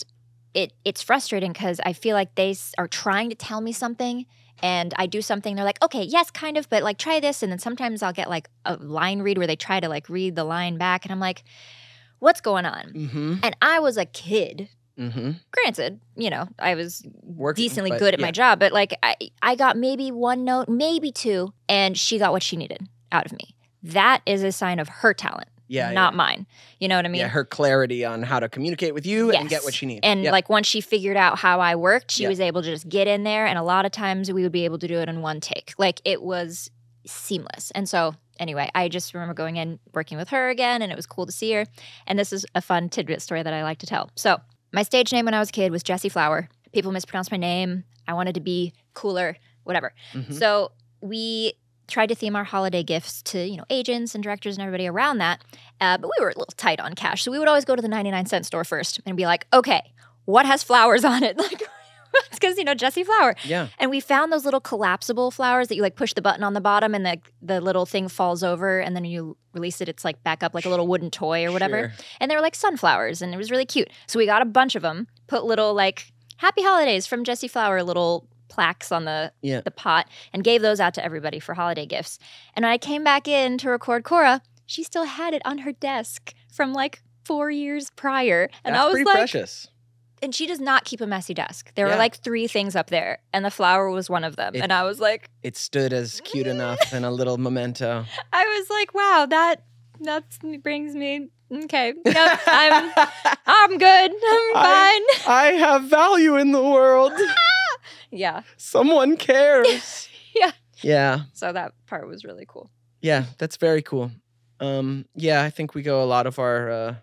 it it's frustrating because I feel like they are trying to tell me something. And I do something, they're like, okay, yes, kind of, but like try this. And then sometimes I'll get like a line read where they try to like read the line back. And I'm like, what's going on?
Mm-hmm.
And I was a kid
Mm-hmm.
granted, you know, I was
Working,
decently good at
yeah.
my job, but like I, I got maybe one note, maybe two, and she got what she needed out of me. That is a sign of her talent,
Yeah.
not
yeah.
mine. You know what I mean?
yeah, her clarity on how to communicate with you and get what she needs.
and
Yep.
like once she figured out how I worked, she
Yeah.
was able to just get in there, and a lot of times we would be able to do it in one take. Like it was seamless. And so anyway, I just remember going in working with her again, and it was cool to see her. And this is a fun tidbit story that I like to tell. So my stage name when I was a kid was Jessie Flower. People mispronounced my name. I wanted to be cooler, whatever.
Mhm.
So we tried to theme our holiday gifts to you know agents and directors and everybody around that, uh, but we were a little tight on cash, so we would always go to the ninety nine cent store first and be like, okay, what has flowers on it? Like. It's because you know Jessie Flower,
yeah.
and we found those little collapsible flowers that you like push the button on the bottom and the the little thing falls over, and then you release it. It's like back up like a little wooden toy or whatever
Sure.
and they were like sunflowers and it was really cute so we got a bunch of them put little like happy holidays from Jessie Flower little plaques on the
Yeah.
the pot and gave those out to everybody for holiday gifts and when i came back in to record Korra she still had it on her desk from like four years prior and
That's
i was
pretty
like
precious.
and she does not keep a messy desk there
Yeah.
were like three things up there and the flower was one of them
It-
and i was like
It stood as cute enough and a little memento.
i was like wow that that brings me okay yep i'm i'm good i'm fine
I have value in the world.
yeah
Someone cares.
Yeah.
Yeah.
So that part was really cool.
Yeah, that's very cool. Um, yeah, I think we go a lot of our, uh,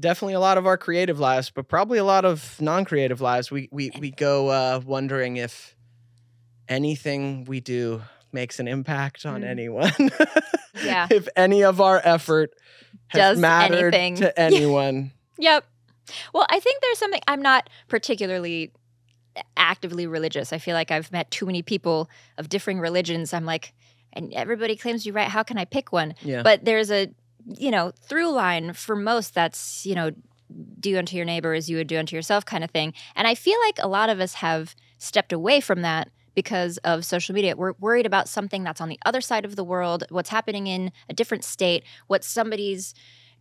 definitely a lot of our creative lives, but probably a lot of non-creative lives. We we we go uh, wondering if anything we do makes an impact on
Mm.
anyone.
Yeah.
if any of our effort has
Does
mattered
anything.
to anyone.
Yep. Well, I think there's something I'm not particularly actively religious. I feel like I've met too many people of differing religions. I'm like, and everybody claims you're right. How can I pick one?
yeah.
But there's a, you know, through line for most that's, you know, do unto your neighbor as you would do unto yourself kind of thing. And I feel like a lot of us have stepped away from that because of social media. We're worried about something that's on the other side of the world, what's happening in a different state, what somebody's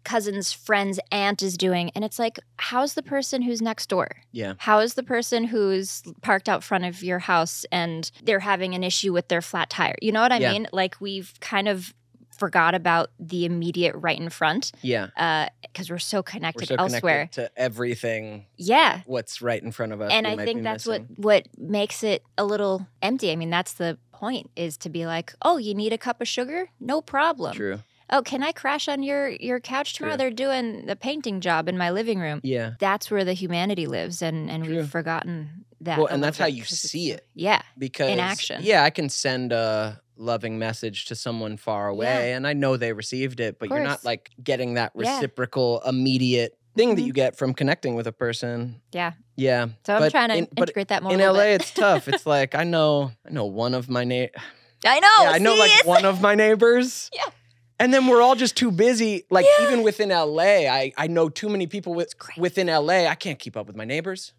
cousin's friend's aunt is doing. And it's like, how's the person who's next door?
yeah.
How is the person who's parked out front of your house and they're having an issue with their flat tire? You know what I
Yeah.
mean? Like we've kind of forgot about the immediate right in front
Yeah.
Uh, because we're so
We're
connected
so
elsewhere.
connected to everything
Yeah.
what's right in front of us.
And I think that's
missing.
what what makes it a little empty. I mean, that's the point is to be like, "Oh, you need a cup of sugar? No problem.
True.
Oh, can I crash on your your couch tomorrow?
True.
They're doing the painting job in my living room."
Yeah.
That's where the humanity lives and and
True.
we've forgotten that.
Well, and that's how you see it.
Yeah.
because in
action.
Yeah, I can send a loving message to someone far away, and I know they received it, but you're not like getting that
Yeah.
reciprocal, immediate thing that
Mhm.
you get from connecting with a person.
Yeah.
Yeah.
So I'm trying to
in-
integrate that more.
In LA, it's tough. It's like I know, I know one of my na-
I know.
yeah, I know
see,
like one of my neighbors.
Yeah.
And then we're all just too busy. Like
Yeah.
even within LA, I I know too many people with, within LA. I can't keep up with my neighbors.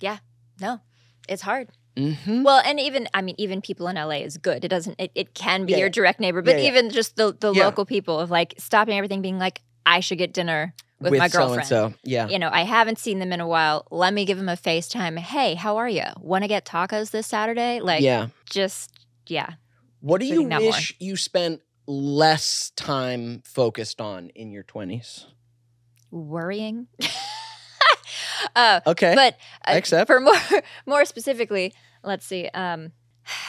Yeah.
No, it's hard.
Mm-hmm.
Well, and even I mean, even people in LA is good. It doesn't. It, it can be
Yeah,
your
yeah.
direct neighbor, but even just the the local people of like stopping everything, being like, I should get dinner with, my girlfriend.
So yeah.
You know, I haven't seen them in a while. Let me give them a FaceTime. Hey, how are you? Want to get tacos this Saturday? Like,
yeah.
just yeah.
What do you wish you spent less time focused on in your 20s?
Worrying. uh,
Okay.
but uh,
I accept.
for more more specifically, let's see. Um,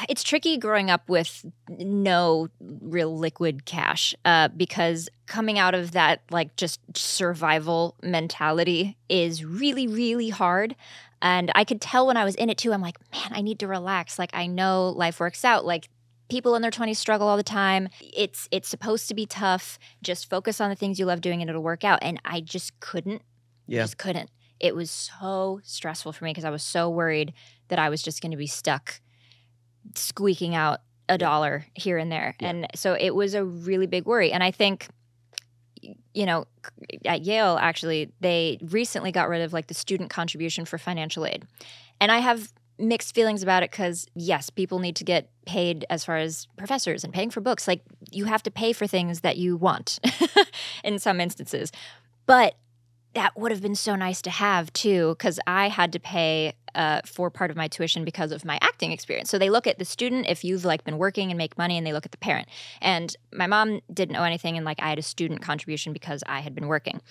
it's tricky growing up with no real liquid cash uh, because coming out of that like just survival mentality is really really hard and i could tell when i was in it too i'm like man i need to relax like i know life works out like people in their 20s struggle all the time it's it's supposed to be tough just focus on the things you love doing and it'll work out and i just couldn't
Yeah.
just couldn't it was so stressful for me because i was so worried that i was just going to be stuck squeaking out a dollar here and there.
Yeah.
And so it was a really big worry. And I think, you know, at Yale, actually, they recently got rid of like the student contribution for financial aid. And I have mixed feelings about it because, yes, people need to get paid as far as professors and paying for books. Like, you have to pay for things that you want in some instances. But that would have been so nice to have too, because I had to pay uh, for part of my tuition because of my acting experience. So they look at the student if you've like been working and make money, and they look at the parent. And my mom didn't know anything, and like I had a student contribution because I had been working,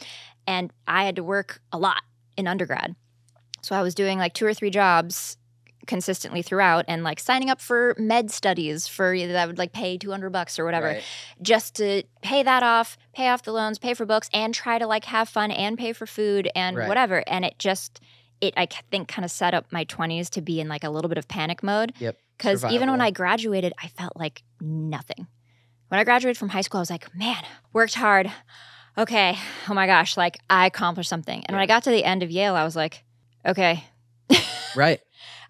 and I had to work a lot in undergrad. So I was doing like two or three jobs consistently throughout and like signing up for med studies for that would like pay 200 bucks or whatever
Right.
just to pay that off, pay off the loans, pay for books, and try to like have fun and pay for food and
Right.
whatever. And it just, it I think kind of set up my 20s to be in like a little bit of panic mode.
Yep.
Because even when I graduated, I felt like nothing. When I graduated from high school, I was like, man, worked hard. Okay. Oh my gosh, like I accomplished something. And when I got to the end of Yale, I was like, okay.
Right.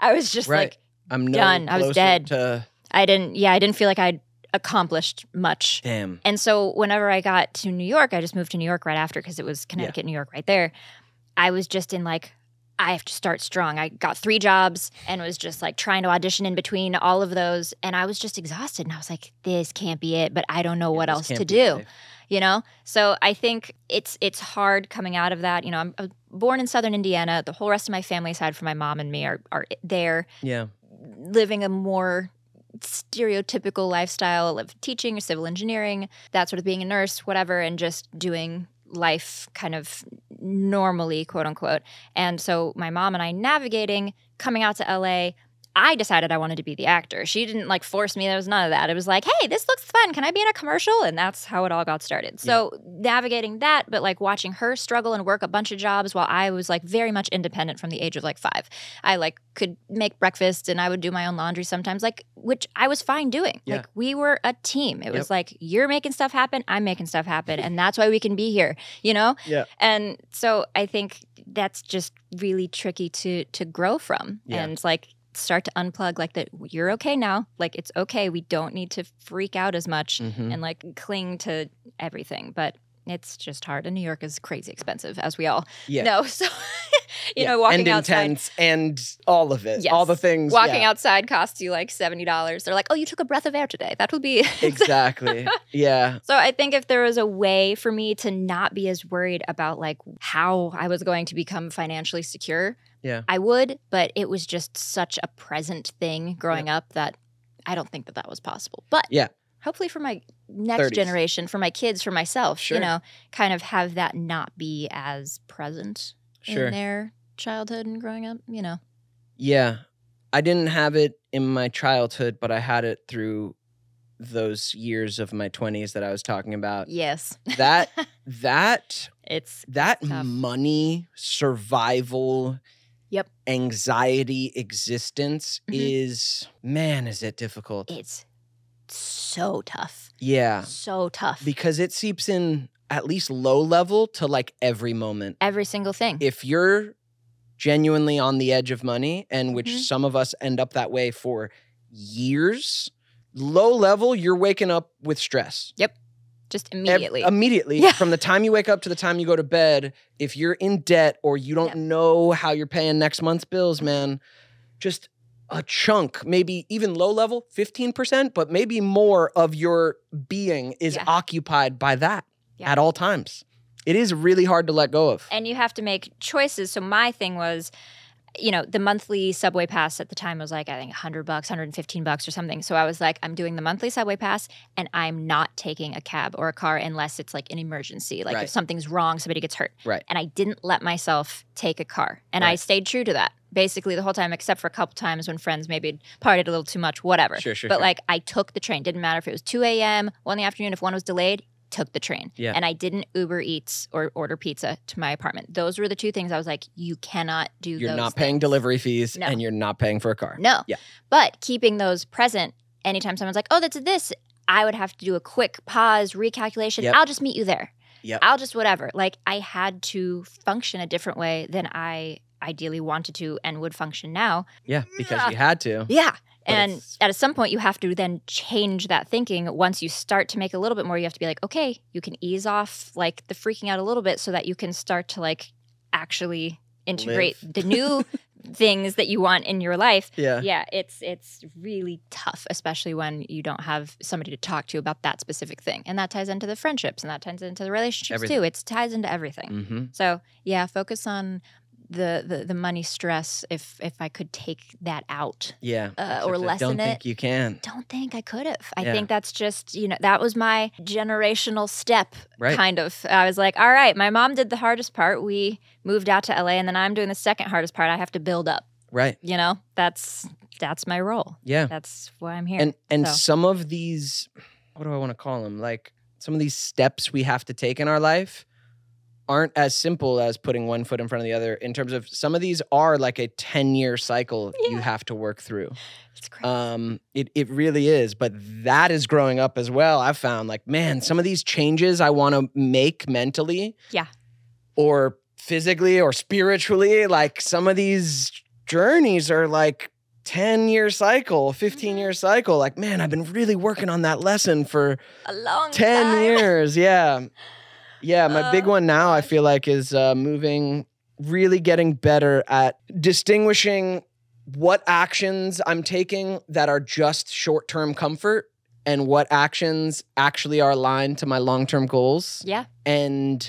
I was just
Right.
like,
I'm no
Done. I was dead.
To
I didn't, yeah, I didn't feel like I'd accomplished much.
damn.
And so whenever I got to New York, I just moved to New York right after because it was Connecticut, New York right there. I was just in like, I have to start strong. I got three jobs and was just like trying to audition in between all of those. And I was just exhausted. And I was like, this can't be it, but I don't know what
This
else to do. You know? So i think it's it's hard coming out of that you know i'm, born in southern indiana. The whole rest of my family aside from my mom and me are, are there.
Yeah.
living a more stereotypical lifestyle of teaching or civil engineering that sort of being a nurse whatever and just doing life kind of normally quote unquote. And so my mom and i navigating coming out to la I decided I wanted to be the actor. She didn't like force me. There was none of that. It was like, hey, this looks fun. Can I be in a commercial? And that's how it all got started. So navigating that, but like watching her struggle and work a bunch of jobs while I was like very much independent from the age of like five. I like could make breakfast and I would do my own laundry sometimes, like which I was fine doing.
Yeah.
Like we were a team. It
Yep.
was like you're making stuff happen, I'm making stuff happen, and that's why we can be here. You know.
Yeah.
And so I think that's just really tricky to to grow from
Yeah.
and like start to unplug like that you're okay now like it's okay we don't need to freak out as much
Mhm.
and like cling to everything but it's just hard and new york is crazy expensive as we all
Yeah.
know so you
Yeah.
know walking
and
outside
intense and all of it.
Yes.
All the things.
walking
yeah.
outside costs you like $70 they're like oh you took a breath of air today that would be
Exactly. yeah.
So I think if there was a way for me to not be as worried about like how I was going to become financially secure,
Yeah.
I would, but it was just such a present thing growing up that I don't think that that was possible. But
Yeah.
hopefully for my next
30s.
generation, for my kids, for myself,
Sure.
you know, kind of have that not be as present
Sure.
in their childhood and growing up, you know.
Yeah. I didn't have it in my childhood, but I had it through those years of my 20s that I was talking about.
Yes.
That that
it's
that
Tough.
money survival
Yep.
anxiety existence
Mhm.
is man is it difficult.
it's so tough.
yeah.
So tough.
Because it seeps in at least low level to like every moment.
Every single thing.
if you're genuinely on the edge of money and which
Mhm.
some of us end up that way for years low level you're waking up with stress
just
Ev-
immediately.
immediately
Yeah.
from the time you wake up to the time you go to bed if you're in debt or you don't
Yep.
know how you're paying next month's bills mm-hmm. man just a chunk maybe even low level 15% but maybe more of your being is
Yeah.
occupied by that
Yeah.
at all times it is really hard to let go of
and you have to make choices. So my thing was, you know, the monthly subway pass at the time was like I think 100 bucks, 115 bucks or something. So I was like, I'm doing the monthly subway pass, and I'm not taking a cab or a car unless it's like an emergency, like
Right.
if something's wrong, somebody gets hurt.
Right.
And I didn't let myself take a car, and I stayed true to that. basically the whole time, except for a couple times when friends maybe partied a little too much, whatever.
Sure, sure,
But
sure.
like I took the train. Didn't matter if it was 2 a.m., 1 in the afternoon, if one was delayed, took the train.
Yeah.
And I didn't Uber Eats or order pizza to my apartment. Those were the two things I was like, you cannot do
You're not paying
things.
delivery fees
No.
and you're not paying for a car.
No.
Yeah.
But keeping those present anytime someone's like, oh, that's this, I would have to do a quick pause, recalculation.
Yep.
I'll just meet you there.
Yep.
I'll just whatever. Like I had to function a different way than I ideally wanted to and would function now.
Yeah, because you had to.
Yeah. And at some point, you have to then change that thinking. Once you start to make a little bit more, you have to be like, okay, you can ease off like the freaking out a little bit so that you can start to like actually integrate the new things that you want in your life.
Yeah.
Yeah, it's it's really tough, especially when you don't have somebody to talk to about that specific thing. And that ties into the friendships and that ties into the relationships
Everything.
too. It ties into everything.
Mm-hmm.
So yeah, focus on the, the the money stress if if I could take that out
Yeah.
uh, or
Except I
lessen
don't
it.
think you can.
don't think I could have. I
Yeah.
think that's just, you know, that was my generational step,
Right.
kind of. I was like, all right, my mom did the hardest part. We moved out to LA, and then I'm doing the second hardest part. I have to build up.
Right.
You know, that's that's my role.
Yeah.
That's why I'm here.
And and
so.
some of these what do I want to call them? Like some of these steps we have to take in our life aren't as simple as putting one foot in front of the other in terms of some of these are like a 10 year cycle you have to work through.
it's crazy.
Um, it it really is, but that is growing up as well. I've found like, man, some of these changes I want to make mentally,
Yeah.
or physically or spiritually, like some of these journeys are like 10 year cycle, 15 year cycle. Like, man, I've been really working on that lesson for
a long
10
time.
years. Yeah. Yeah. My big one now, I feel like, is uh, moving, really getting better at distinguishing what actions I'm taking that are just short term comfort and what actions actually are aligned to my long term goals
Yeah.
and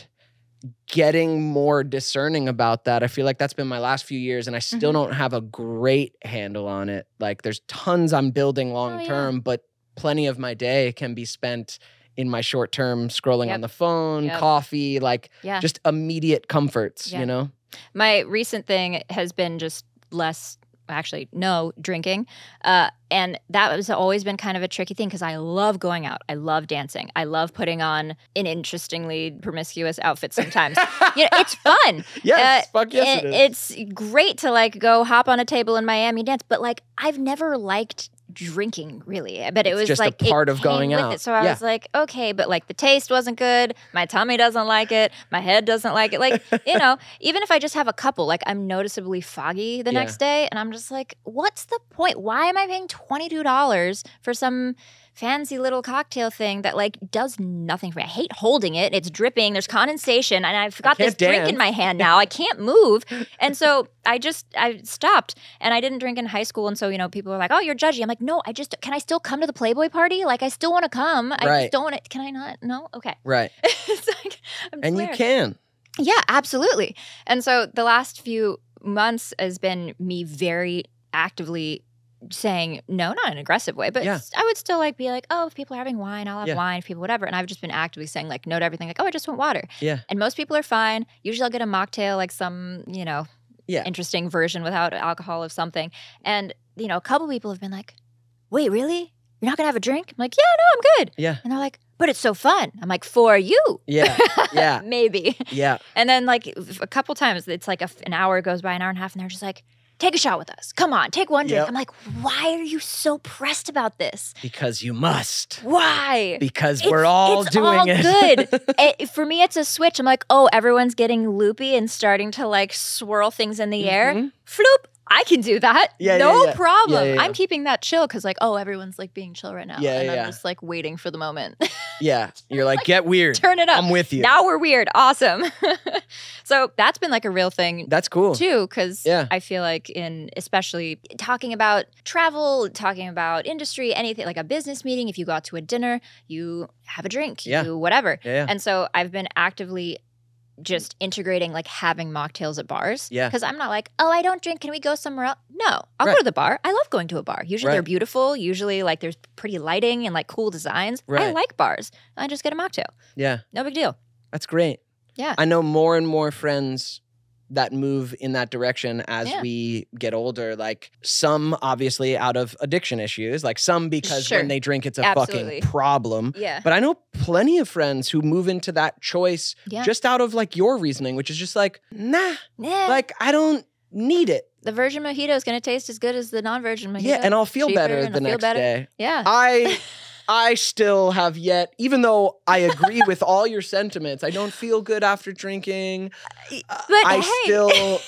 getting more discerning about that. I feel like that's been my last few years and I still
Mhm.
don't have a great handle on it. Like there's tons I'm building long
Oh, yeah.
term, but plenty of my day can be spent in my short term scrolling
Yep.
on the phone,
Yep.
coffee, like
Yeah.
just immediate comforts,
Yeah.
you know?
My recent thing has been just less, actually, no drinking. Uh, and that has always been kind of a tricky thing because I love going out. I love dancing. I love putting on an interestingly promiscuous outfit sometimes. you know, it's fun.
Yes,
Uh,
fuck yes
it-
it is.
It's great to like go hop on a table in Miami dance, but like I've never liked drinking really. But it was
just a
like it
part of going out.
It. So I
Yeah.
was like, okay, but like the taste wasn't good. My tummy doesn't like it. My head doesn't like it. Like you know, even if I just have a couple, like I'm noticeably foggy the
Yeah.
next day, and I'm just like, what's the point? Why am I paying twenty two dollars for some? Fancy little cocktail thing that like does nothing for me. I hate holding it. It's dripping. There's condensation, and I've got this
can't
drink in my hand now. I can't move, and so I just I stopped. And I didn't drink in high school, and so you know people are like, "Oh, you're judgy." I'm like, "No, I just can I still come to the Playboy party? Like I still want to come. I
Right.
just don't want to. Can I not? No, okay."
right.
it's like, I'm
And you can.
Yeah, absolutely. And so the last few months has been me very actively saying no, not in an aggressive way, but
Yeah.
I would still like be like, oh, if people are having wine, I'll have
Yeah.
wine. If people whatever, and I've just been actively saying like no to everything. Like, oh, I just want water.
Yeah.
And most people are fine. Usually, I'll get a mocktail, like some you know,
Yeah.
interesting version without alcohol of something. And you know, a couple people have been like, wait, really? You're not gonna have a drink? I'm like, yeah, no, I'm good.
Yeah.
And they're like, but it's so fun. I'm like, for you.
Yeah. Yeah.
Maybe.
Yeah.
And then like a couple times, it's like a an hour goes by, an hour and a half, and they're just like, "Take a shot with us. Come on, take one drink."
Yep.
I'm like, "Why are you so pressed about this?
Because you must.
Why?"
Because
It's-
we're all
it's
doing
all
it.
good. It- for me, it's a switch. I'm like, "Oh, everyone's getting loopy and starting to like swirl things in the air."
Mhm.
Floop. I can do that.
Yeah, yeah,
no
yeah.
problem.
Yeah, yeah,
I'm keeping that chill because, like, oh, everyone's like being chill right now,
Yeah,
and
yeah,
I'm just like waiting for the moment.
Yeah. You're like, get weird.
Turn it up.
I'm with you.
Now we're weird. Awesome. so that's been like a real thing
That's cool.
too because
Yeah.
i feel like in especially talking about travel talking about industry anything like a business meeting if you go out to a dinner you have a drink
Yeah.
you whatever
Yeah. yeah.
and so i've been actively just integrating like having mocktails at bars
Yeah.
because i'm not like oh i don't drink can we go somewhere else no i'll
Right.
go to the bar i love going to a bar usually they're beautiful usually like there's pretty lighting and like cool designs
Right.
i like bars i just get a mocktail
yeah.
no big deal
That's great.
Yeah.
I know more and more friends that move in that direction as
Yeah.
we get older. Like some obviously out of addiction issues, like some because
Sure.
when they drink it's a
Absolutely.
fucking problem.
Yeah.
But I know plenty of friends who move into that choice
Yeah.
just out of like your reasoning, which is just like, nah,
Yeah.
like I don't need it.
the virgin mojito is going to taste as good as the non-virgin mojito.
Yeah, and I'll feel
cheaper
better the
I'll
next
better.
day.
yeah.
I I still have yet, even though I agree with all your sentiments, I don't feel good after drinking.
but uh,
I
hey,
still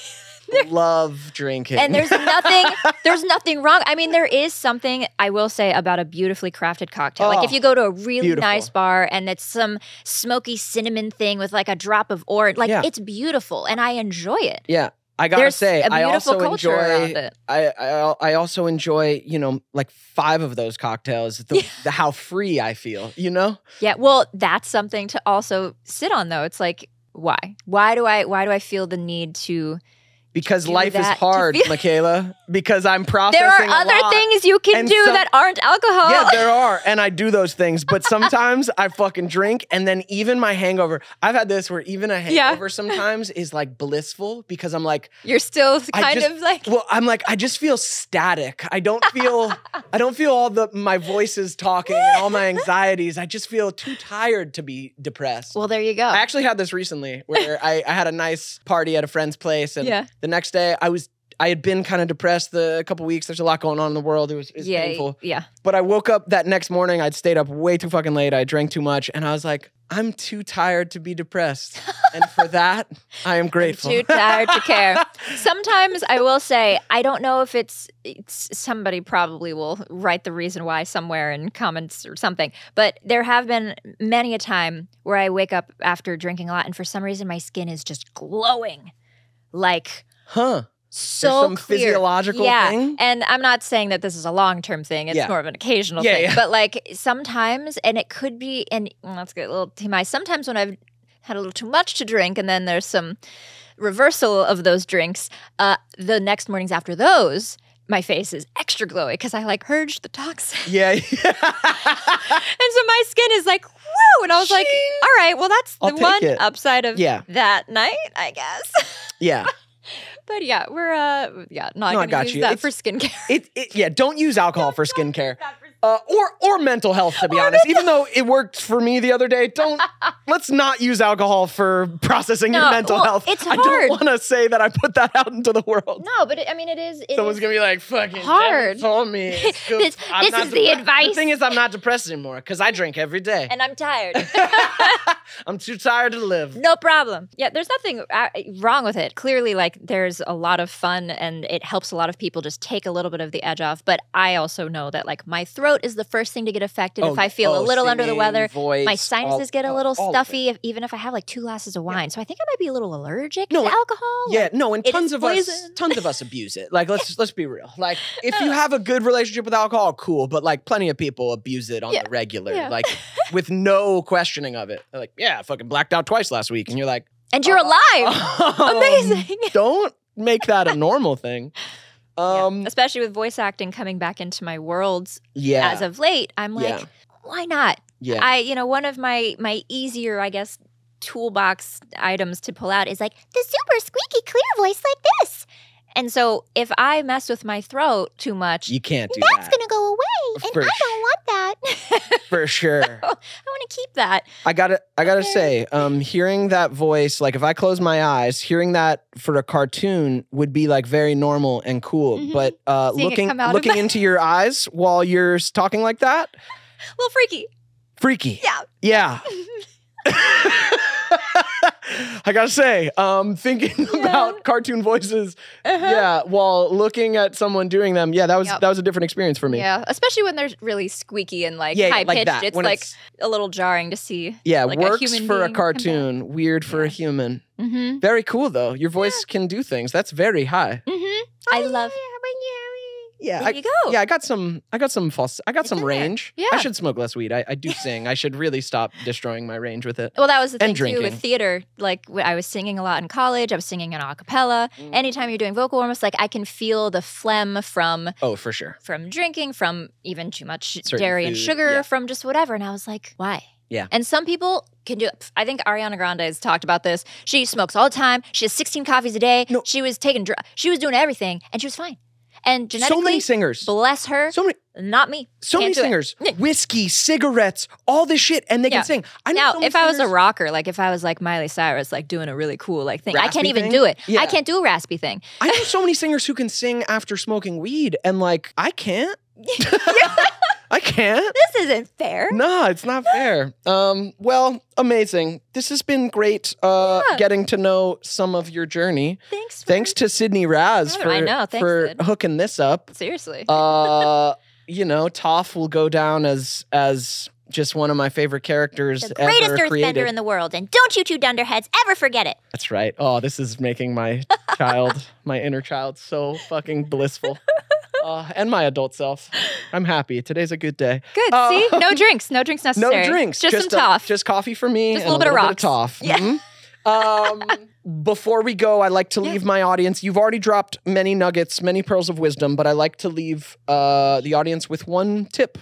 love drinking.
and there's nothing there's nothing wrong i mean there is something i will say about a beautifully crafted cocktail like if
Oh,
you go to a really
beautiful.
nice bar and it's some smoky cinnamon thing with like a drop of orange like
Yeah.
it's beautiful and i enjoy it
yeah, I gotta
there's
say, I also enjoy.
it
I, I I also enjoy, you know, like five of those cocktails. The, the how free I feel, you know.
yeah well that's something to also sit on though it's like why why do i why do i feel the need to
Because life is hard, Michaela. Because I'm processing.
there are other things you can
And
do
some-
that aren't alcohol
Yeah, there are, and I do those things. But sometimes I fucking drink, and then even my hangover. I've had this where even a
Yeah.
hangover sometimes is like blissful because I'm like,
you're still kind
just-
of like
well, I'm like, I just feel static. I don't feel, I don't feel all the my voices talking and all my anxieties. I just feel too tired to be depressed.
well there you go
I actually had this recently where I, I had a nice party at a friend's place, and
Yeah.
The next day I was. I had been kind of depressed the couple weeks. There's a lot going on in the world. It was, it was
yeah
painful.
yeah
But I woke up that next morning. I'd stayed up way too fucking late. I drank too much, and I was like, I'm too tired to be depressed. and for that, I am grateful.
too tired to care. Sometimes I will say I don't know if it's it's somebody probably will write the reason why somewhere in comments or something. But there have been many a time where I wake up after drinking a lot and for some reason my skin is just glowing. Like
huh?
so
some
clear.
physiological
yeah.
thing?
And I'm not saying that this is a long term thing. It's
Yeah.
more of an occasional
Yeah,
thing.
yeah.
But like sometimes, and it could be, and well, let's get a little TMI. Sometimes when I've had a little too much to drink, and then there's some reversal of those drinks, uh, the next mornings after those, my face is extra glowy because I like purged the toxin.
Yeah.
and so my skin is like, woo. And I was like, all right, well, that's
I'll
the one
it.
upside of
Yeah.
that night, I guess.
yeah.
But yeah, we're, uh, yeah, not
No, got
use
you.
that
It's-
for skincare.
It, it. Yeah. Don't use alcohol for skincare. Uh, or or mental health to be honest. Even though it worked for me the other day, don't let's not use alcohol for processing your mental
well,
health.
it's hard.
I don't want to say that I put that out into the world.
No, but it, I mean, it is. It
Someone's
is-
gonna be like, "Fucking
hard.
hard." told me."
This-
I'm
this
not
is the advice.
The thing is, I'm not depressed anymore because I drink every day.
and I'm tired.
I'm too tired to live.
no problem. Yeah, there's nothing uh, wrong with it. Clearly, like there's a lot of fun, and it helps a lot of people just take a little bit of the edge off. But I also know that like my throat is the first thing to get affected if I feel a
oh,
little under the weather.
voice,
My sinuses
all-
get a little
all of it.
stuffy, if, even if I have like two glasses of wine. So I think I might be a little allergic
No,
to alcohol.
Yeah,
Like,
no, and tons of us, tons of us abuse it. Like, let's let's be real. Like, if you have a good relationship with alcohol, cool. But like, plenty of people abuse it on
Yeah,
the regular,
yeah.
like with no questioning of it. They're like, yeah, I fucking blacked out twice last week, and you're like,
and you're alive.
um,
Amazing.
Don't make that a normal thing.
Yeah.
Um,
Especially with voice acting coming back into my worlds
yeah,
as of late, I'm like,
Yeah.
why not?
yeah,
I, you know, one of my my easier, I guess, toolbox items to pull out is like the super squeaky clear voice like this. And so if I mess with my throat too much,
you can't do
that's
that
gonna go away, and
For
I don't want that.
for sure.
I want to keep that.
I gotta, I gotta
Okay.
say, um, hearing that voice, like if I close my eyes, hearing that for a cartoon would be like very normal and cool.
Mhm.
But uh,
Seeing
looking,
come out of
looking
my-
into your eyes while you're talking like that,
A little freaky.
freaky.
Yeah.
Yeah. I gotta say, um, thinking about cartoon voices,
Uh-huh.
yeah, while looking at someone doing them, yeah, that was
Yep.
that was a different experience for me.
Yeah, especially when they're really squeaky and like
Yeah,
high
like
pitched.
that,
It's
when
like
it's-
a little jarring to see.
Yeah,
like a
works
human
for a
being come
cartoon, weird for a human.
Mm-hmm.
Very cool though. Your voice can do things. That's very high.
Mm-hmm. I love.
Yeah,
There
I,
you go.
yeah, I got some. I got some false. I got
It's
some
range. there.
range. I should smoke less weed. I, I do sing. I should really stop destroying my range with it.
Well, that was the thing
And
too
drinking.
with theater. Like I was singing a lot in college. I was singing in a cappella.
Mm.
Anytime you're doing vocal warm-ups, like I can feel the phlegm from
Oh, for sure.
from drinking, from even too much
Certain
dairy and sugar,
yeah.
from just whatever. And I was like, why?
Yeah.
And some people can do it. I think Ariana Grande has talked about this. She smokes all the time. She has 16 coffees a day.
No.
She was taking dr- she was doing everything and she was fine. And genetically,
So many singers.
bless her,
So many
not me.
so
Can't
many
do it.
singers. Whiskey, cigarettes, all this shit, and they
Yeah.
can sing. I know
Now,
so
if I was a rocker, like if I was like Miley Cyrus, like doing a really cool like thing, I can't even
thing?
do it.
Yeah.
I can't do a raspy thing.
I know so many singers who can sing after smoking weed, and like I can't. I can't.
This isn't fair.
No, it's not fair. Um, well, amazing. This has been great uh,
Yeah.
getting to know some of your journey.
Thanks. For,
Thanks to Sydney Raz
I
for,
thanks,
for hooking this up.
Seriously.
Uh, you know, Toph will go down as as just one of my favorite characters
the greatest
ever
earthbender
created.
in the world, and don't you two dunderheads ever forget it.
That's right. Oh, this is making my child, my inner child, so fucking blissful. Uh, and my adult self. I'm happy. Today's a good day.
Good.
Uh,
See, no drinks, no drinks necessary.
No drinks.
just, some
a-
Toph.
just coffee for me.
Just a little bit of rocks.
Toph.
Yeah.
Mhm. Um, before we go, I like to
Yeah.
leave my audience. You've already dropped many nuggets, many pearls of wisdom, but I like to leave uh, the audience with one tip.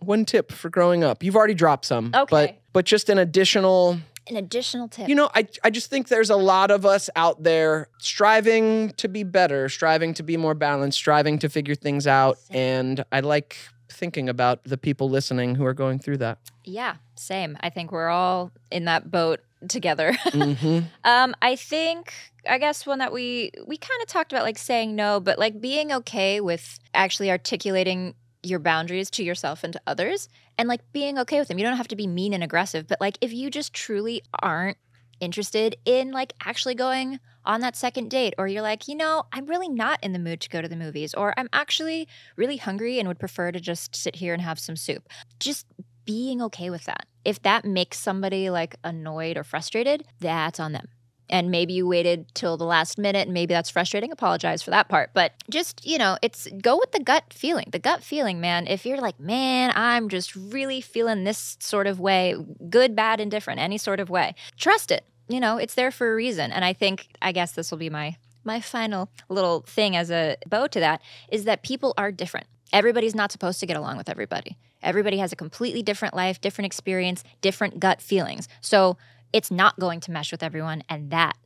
One tip for growing up. You've already dropped some, but
Okay.
but just an additional
An additional tip.
you know, I, I just think there's a lot of us out there striving to be better, striving to be more balanced, striving to figure things out.
Same.
And I like thinking about the people listening who are going through that.
yeah, same. I think we're all in that boat together.
hmm
Um, I think I guess one that we we kind of talked about like saying no, but like being okay with actually articulating your boundaries to yourself and to others and like being okay with them. You don't have to be mean and aggressive, but like if you just truly aren't interested in like actually going on that second date or you're like, you know, I'm really not in the mood to go to the movies or I'm actually really hungry and would prefer to just sit here and have some soup. Just being okay with that. If that makes somebody like annoyed or frustrated, that's on them. And maybe you waited till the last minute and maybe that's frustrating. Apologize for that part. But just, you know, it's go with the gut feeling. The gut feeling, man. If you're like, man, I'm just really feeling this sort of way, good, bad, indifferent, any sort of way, trust it. You know, it's there for a reason. And I think, I guess this will be my my final little thing as a bow to that is that people are different. Everybody's not supposed to get along with everybody. Everybody has a completely different life, different experience, different gut feelings. So it's not going to mesh with everyone, and that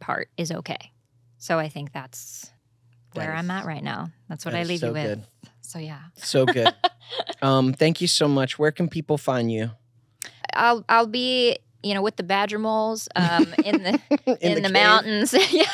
part is okay. So I think that's
where
where
is-
I'm at right now. That's what
that
I leave
so
you with.
good.
So yeah,
So good. um, thank you so much. Where can people find you?
I'll I'll be you know with the badger moles um, in the in, the,
cave?
mountains yeah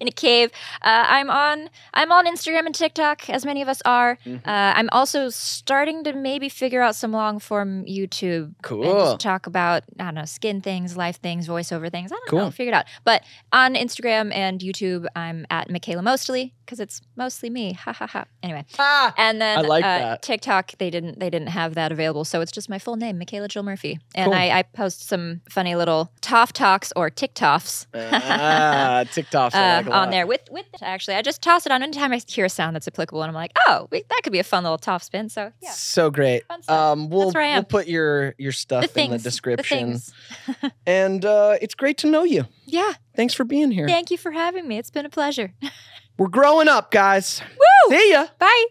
in a cave uh, i'm on i'm on instagram and tiktok as many of us are
Mhm.
uh, i'm also starting to maybe figure out some long form youtube
Cool.
just talk about i don't know skin things life things voiceover things i don't know
Cool.
figure it out but on instagram and youtube i'm at michaela mostly because it's mostly me ha ha ha anyway
Ah!
and then
I like
uh,
that.
TikTok, they didn't they didn't have that available, so it's just my full name, Michaela Jill Murphy, and
Cool.
I, I post some funny little Toph talks or TikToks
ah,
uh,
like
on there with with actually I just toss it on anytime I hear a sound that's applicable, and I'm like, oh, we, that could be a fun little Toph spin. So yeah,
So great. Um, we'll we'll put your your stuff
the things,
in the description.
The.
And uh, it's great to know you.
Yeah,
Thanks for being here.
thank you for having me. It's been a pleasure.
We're growing up, guys.
Woo!
See ya.
Bye.